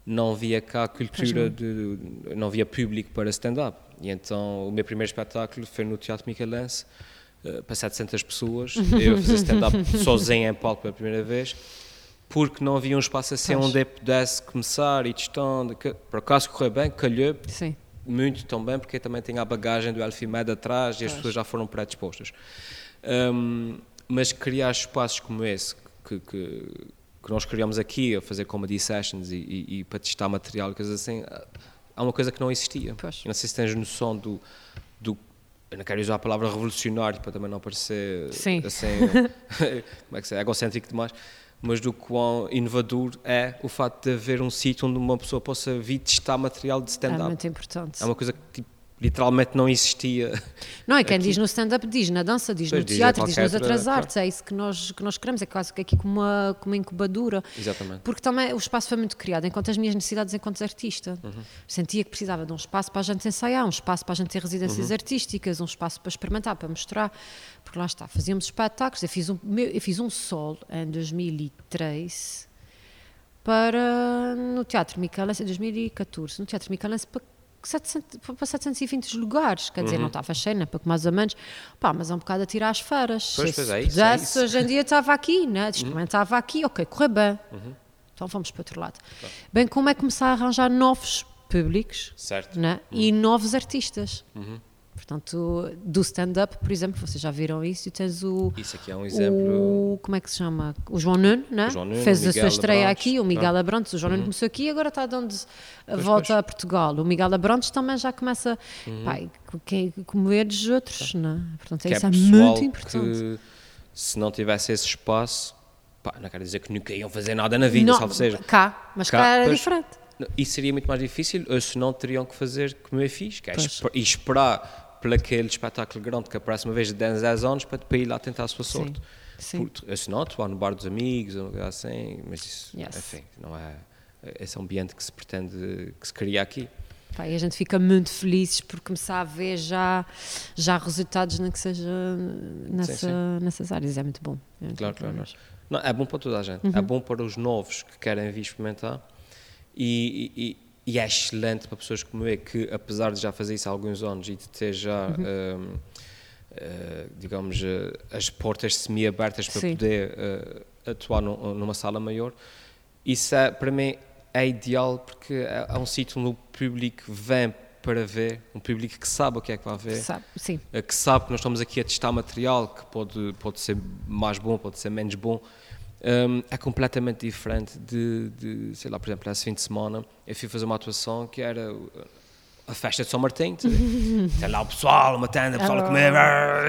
não havia cá a cultura de. não havia público para stand-up. E então o meu primeiro espetáculo foi no Teatro Michelense, eh, para 700 pessoas. Eu a fazer stand-up sozinho em palco pela primeira vez, porque não havia um espaço assim Pois. onde eu pudesse começar e testando. Por acaso correu bem, calhou, sim. muito também, porque também tem a bagagem do Elfimed atrás e as Pois. pessoas já foram predispostas. Hum, mas criar espaços como esse, que, que, que nós criamos aqui, a fazer comedy sessions e, e, e para testar material e coisas assim, há uma coisa que não existia. Pois. Eu não sei se tens noção do, do. Eu não quero usar a palavra revolucionário para também não parecer Sim. assim, como é que se é, egocêntrico demais, mas do quão inovador é o facto de haver um sítio onde uma pessoa possa vir testar material de É stand-up. muito importante. É uma coisa que tipo, literalmente não existia. Não, e quem Aqui- diz no stand-up diz, na dança diz, Pois, no diz teatro diz, nas outra- outras claro. artes. É isso que nós, que nós queremos, é quase que aqui como uma, como uma incubadora. Exatamente. Porque também o espaço foi muito criado enquanto as minhas necessidades enquanto artista. Uhum. Sentia que precisava de um espaço para a gente ensaiar, um espaço para a gente ter residências Uhum. artísticas, um espaço para experimentar, para mostrar. Porque lá está, fazíamos espetáculos. Eu fiz um, eu fiz um solo em 2003 para no Teatro Micalense, em 2014, no Teatro Micalense para 700, para 720 lugares, quer Uhum. dizer, não estava cheio, né? pouco mais ou menos, pá, mas é um bocado a tirar as feras. Pois, é isso, é isso. Uhum. hoje em dia estava aqui, né? experimentava aqui, ok, correu bem. Então vamos para outro lado. Bem, como é começar a arranjar novos públicos Certo. né? e Uhum. novos artistas. Portanto, do stand-up, por exemplo, vocês já viram isso, e tens o. Isso aqui é um exemplo. O, como é que se chama? O João Nuno, né? O João Nuno, fez a sua Miguel estreia Abrantes, aqui, o Miguel claro. Abrantes. O João Nuno começou aqui e agora está dando a volta pois. a Portugal. O Miguel Abrantes também já começa Uhum. co- que- como eles outros, né? Portanto, que é isso é pessoal muito importante. que se não tivesse esse espaço, pá, não quero dizer que nunca iam fazer nada na vida, Não, salvo seja. cá, mas cá, Cá, era pois. diferente. Isso seria muito mais difícil, ou se não teriam que fazer como eu fiz, que é esper- e esperar por aquele espetáculo grande que aparece uma vez de 10 10 anos para, para ir lá tentar a sua sorte. Sim. Porque, ou se não, atuar no bar dos amigos, ou lugar assim, mas isso, Yes. enfim, não é esse ambiente que se pretende, que se cria aqui. Pá, e a gente fica muito felizes por começar a ver já, já resultados, nem que seja nessa, sim. nessas áreas. É muito bom. É muito Claro, claro. para. Não, é bom para toda a gente. É bom para os novos que querem vir experimentar e, e- e é excelente para pessoas como eu que, apesar de já fazer isso há alguns anos e de ter já, hum, eh, digamos, eh, as portas semi-abertas para Sim. poder eh, atuar num- numa sala maior, isso é, para mim é ideal porque é, é um sítio onde o público vem para ver, um público que sabe o que é que vai ver Sabe, que sabe que nós estamos aqui a testar material que pode, pode ser mais bom, pode ser menos bom, hum, é completamente diferente de, de, sei lá, por exemplo, esse fim de semana eu fui fazer uma atuação que era a festa de São Martim, tem lá o pessoal, uma tenda, o pessoal a comer,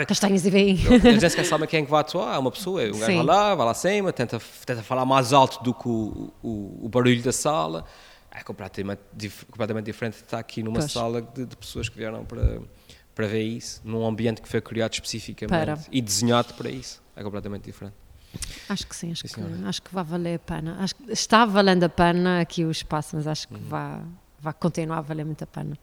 Castanhas e vinho. eles nem sequer sabem quem é que vai atuar, é uma pessoa, um gajo vai lá, vai lá acima, tenta, tenta falar mais alto do que o, o, o barulho da sala, é completamente, dif- completamente diferente de estar aqui numa Pois. sala de, de pessoas que vieram para, para ver isso num ambiente que foi criado especificamente Para. e desenhado para isso. É completamente diferente. Acho que sim, acho, Sim, que, acho que vai valer a pena. Acho que está valendo a pena aqui o espaço, mas acho que Uhum. vai, vai continuar a valer muito a pena.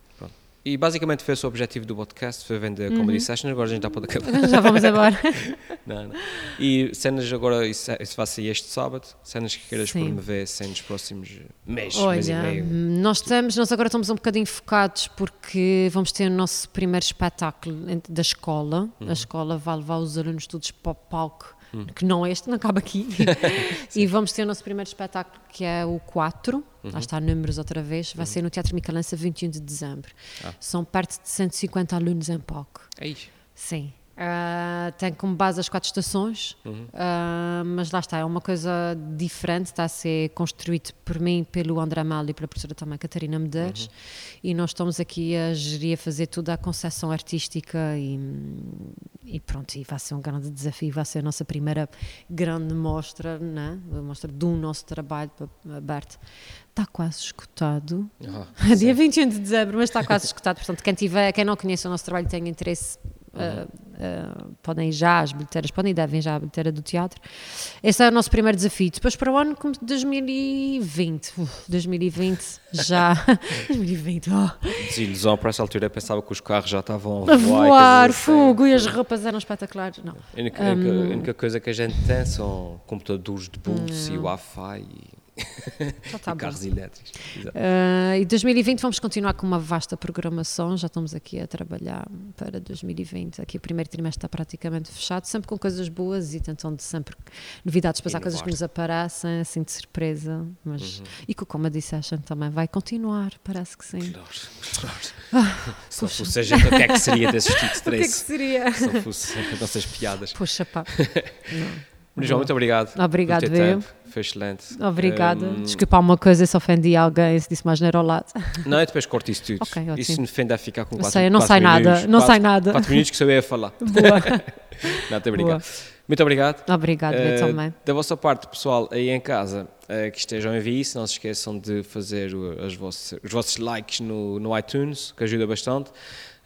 E basicamente foi esse o objetivo do podcast, foi vender Uhum. Comedy Sessions, agora a gente já pode acabar. Já vamos embora. Não, não. E cenas agora, isso, sair este sábado, cenas que queiras Sim. promover assim, nos próximos meses, mês e Olha, meio. nós estamos, nós agora estamos um bocadinho focados porque vamos ter o nosso primeiro espetáculo da escola. Uhum. A escola vai levar os alunos todos para o palco, que não é este, não acaba aqui. e vamos ter o nosso primeiro espetáculo que é o 4. Uhum. Lá está números outra vez. Vai ser no Teatro Micalença 21 de dezembro. Ah. São perto de 150 alunos em palco. Ei, Sim. Ah, tem como base as quatro estações, Uhum. ah, mas lá está, é uma coisa diferente, está a ser construído por mim, pelo André Mal e pela professora também Catarina Medeiros, Uhum. e nós estamos aqui a gerir, a fazer tudo a concessão artística e, e pronto, e vai ser um grande desafio, vai ser a nossa primeira grande mostra, né? a mostra do nosso trabalho aberto. Está quase escutado, ah, Dia 21 de dezembro, mas está quase escutado. Portanto, quem, tiver, quem não conhece o nosso trabalho e tem interesse, uh, uh, podem ir já às bilheteiras, podem e devem já à bilheteira do teatro. Esse é o nosso primeiro desafio. Depois para o ano como 2020. Uf, 2020 já. 2020, oh. desilusão para essa altura, eu pensava que os carros já estavam A a voar. voar, assim. fogo, e as roupas eram espetaculares. Não. A única, a única- Hum. a única coisa que a gente tem são computadores de bolso e Wi-Fi e, Já está e carros elétricos. Uh, e 2020 vamos continuar com uma vasta programação, já estamos aqui a trabalhar para 2020. Aqui o primeiro trimestre está praticamente fechado, sempre com coisas boas e tentando sempre novidades, depois há coisas que nos aparecem, assim de surpresa. Mas, E com o Comedy Session também vai continuar, parece que sim. Claro, claro. Se não fosse a gente, o que é que seria desses títulos O que é que três? seria? Se não fosse as nossas piadas. Puxa, pá. Mas, João, muito obrigado. Obrigado, tempo. Foi excelente. Obrigada. Hum, Desculpa alguma coisa se ofendi alguém, se disse mais neiro ao lado. Não, eu depois corto isso tudo. Ok, ótimo. Isso me defende a ficar com Não 4 sei, não sai nada, não sai nada. 4 minutos que só eu ia falar. Boa. Não, estou a. Muito obrigado. Obrigado, eu Eh, também. Da vossa parte, pessoal, aí em casa, eh, que estejam a ver isso, não se esqueçam de fazer vossas- os vossos likes no, no iTunes, que ajuda bastante.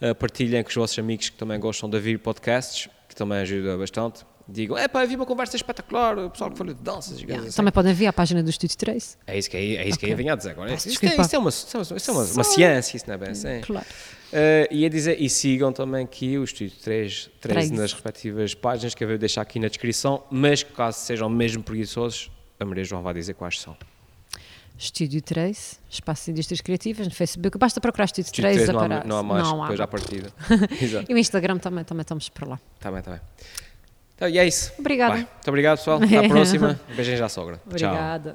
Eh, partilhem com os vossos amigos que também gostam de ouvir podcasts, que também ajuda bastante. Digam, é pá, eu vi uma conversa espetacular, o pessoal que falou de danças coisas assim. Também podem vir à página do Estúdio 3. É isso que, é, é isso que eu ia a dizer agora. Peço Isto, é, é uma, isto é uma, isto é uma, ciência, isso não é bem assim. Claro. Eh, e a dizer, e sigam também aqui o Estúdio 3, 3 Três. nas respectivas páginas que eu vou deixar aqui na descrição, mas caso sejam mesmo preguiçosos, a Maria João vai dizer quais são. Estúdio 3, Espaço de Indústrias Criativas, no Facebook. Basta procurar Estúdio Estúdio 3 3 não há, não há mais, Não há. depois à partida. Exato. E o Instagram também, também estamos por lá. Está bem, está bem. Então, e é isso. Obrigada. Vai. Muito obrigado, pessoal. Até à próxima. Beijinhos à sogra. Tchau. Obrigada.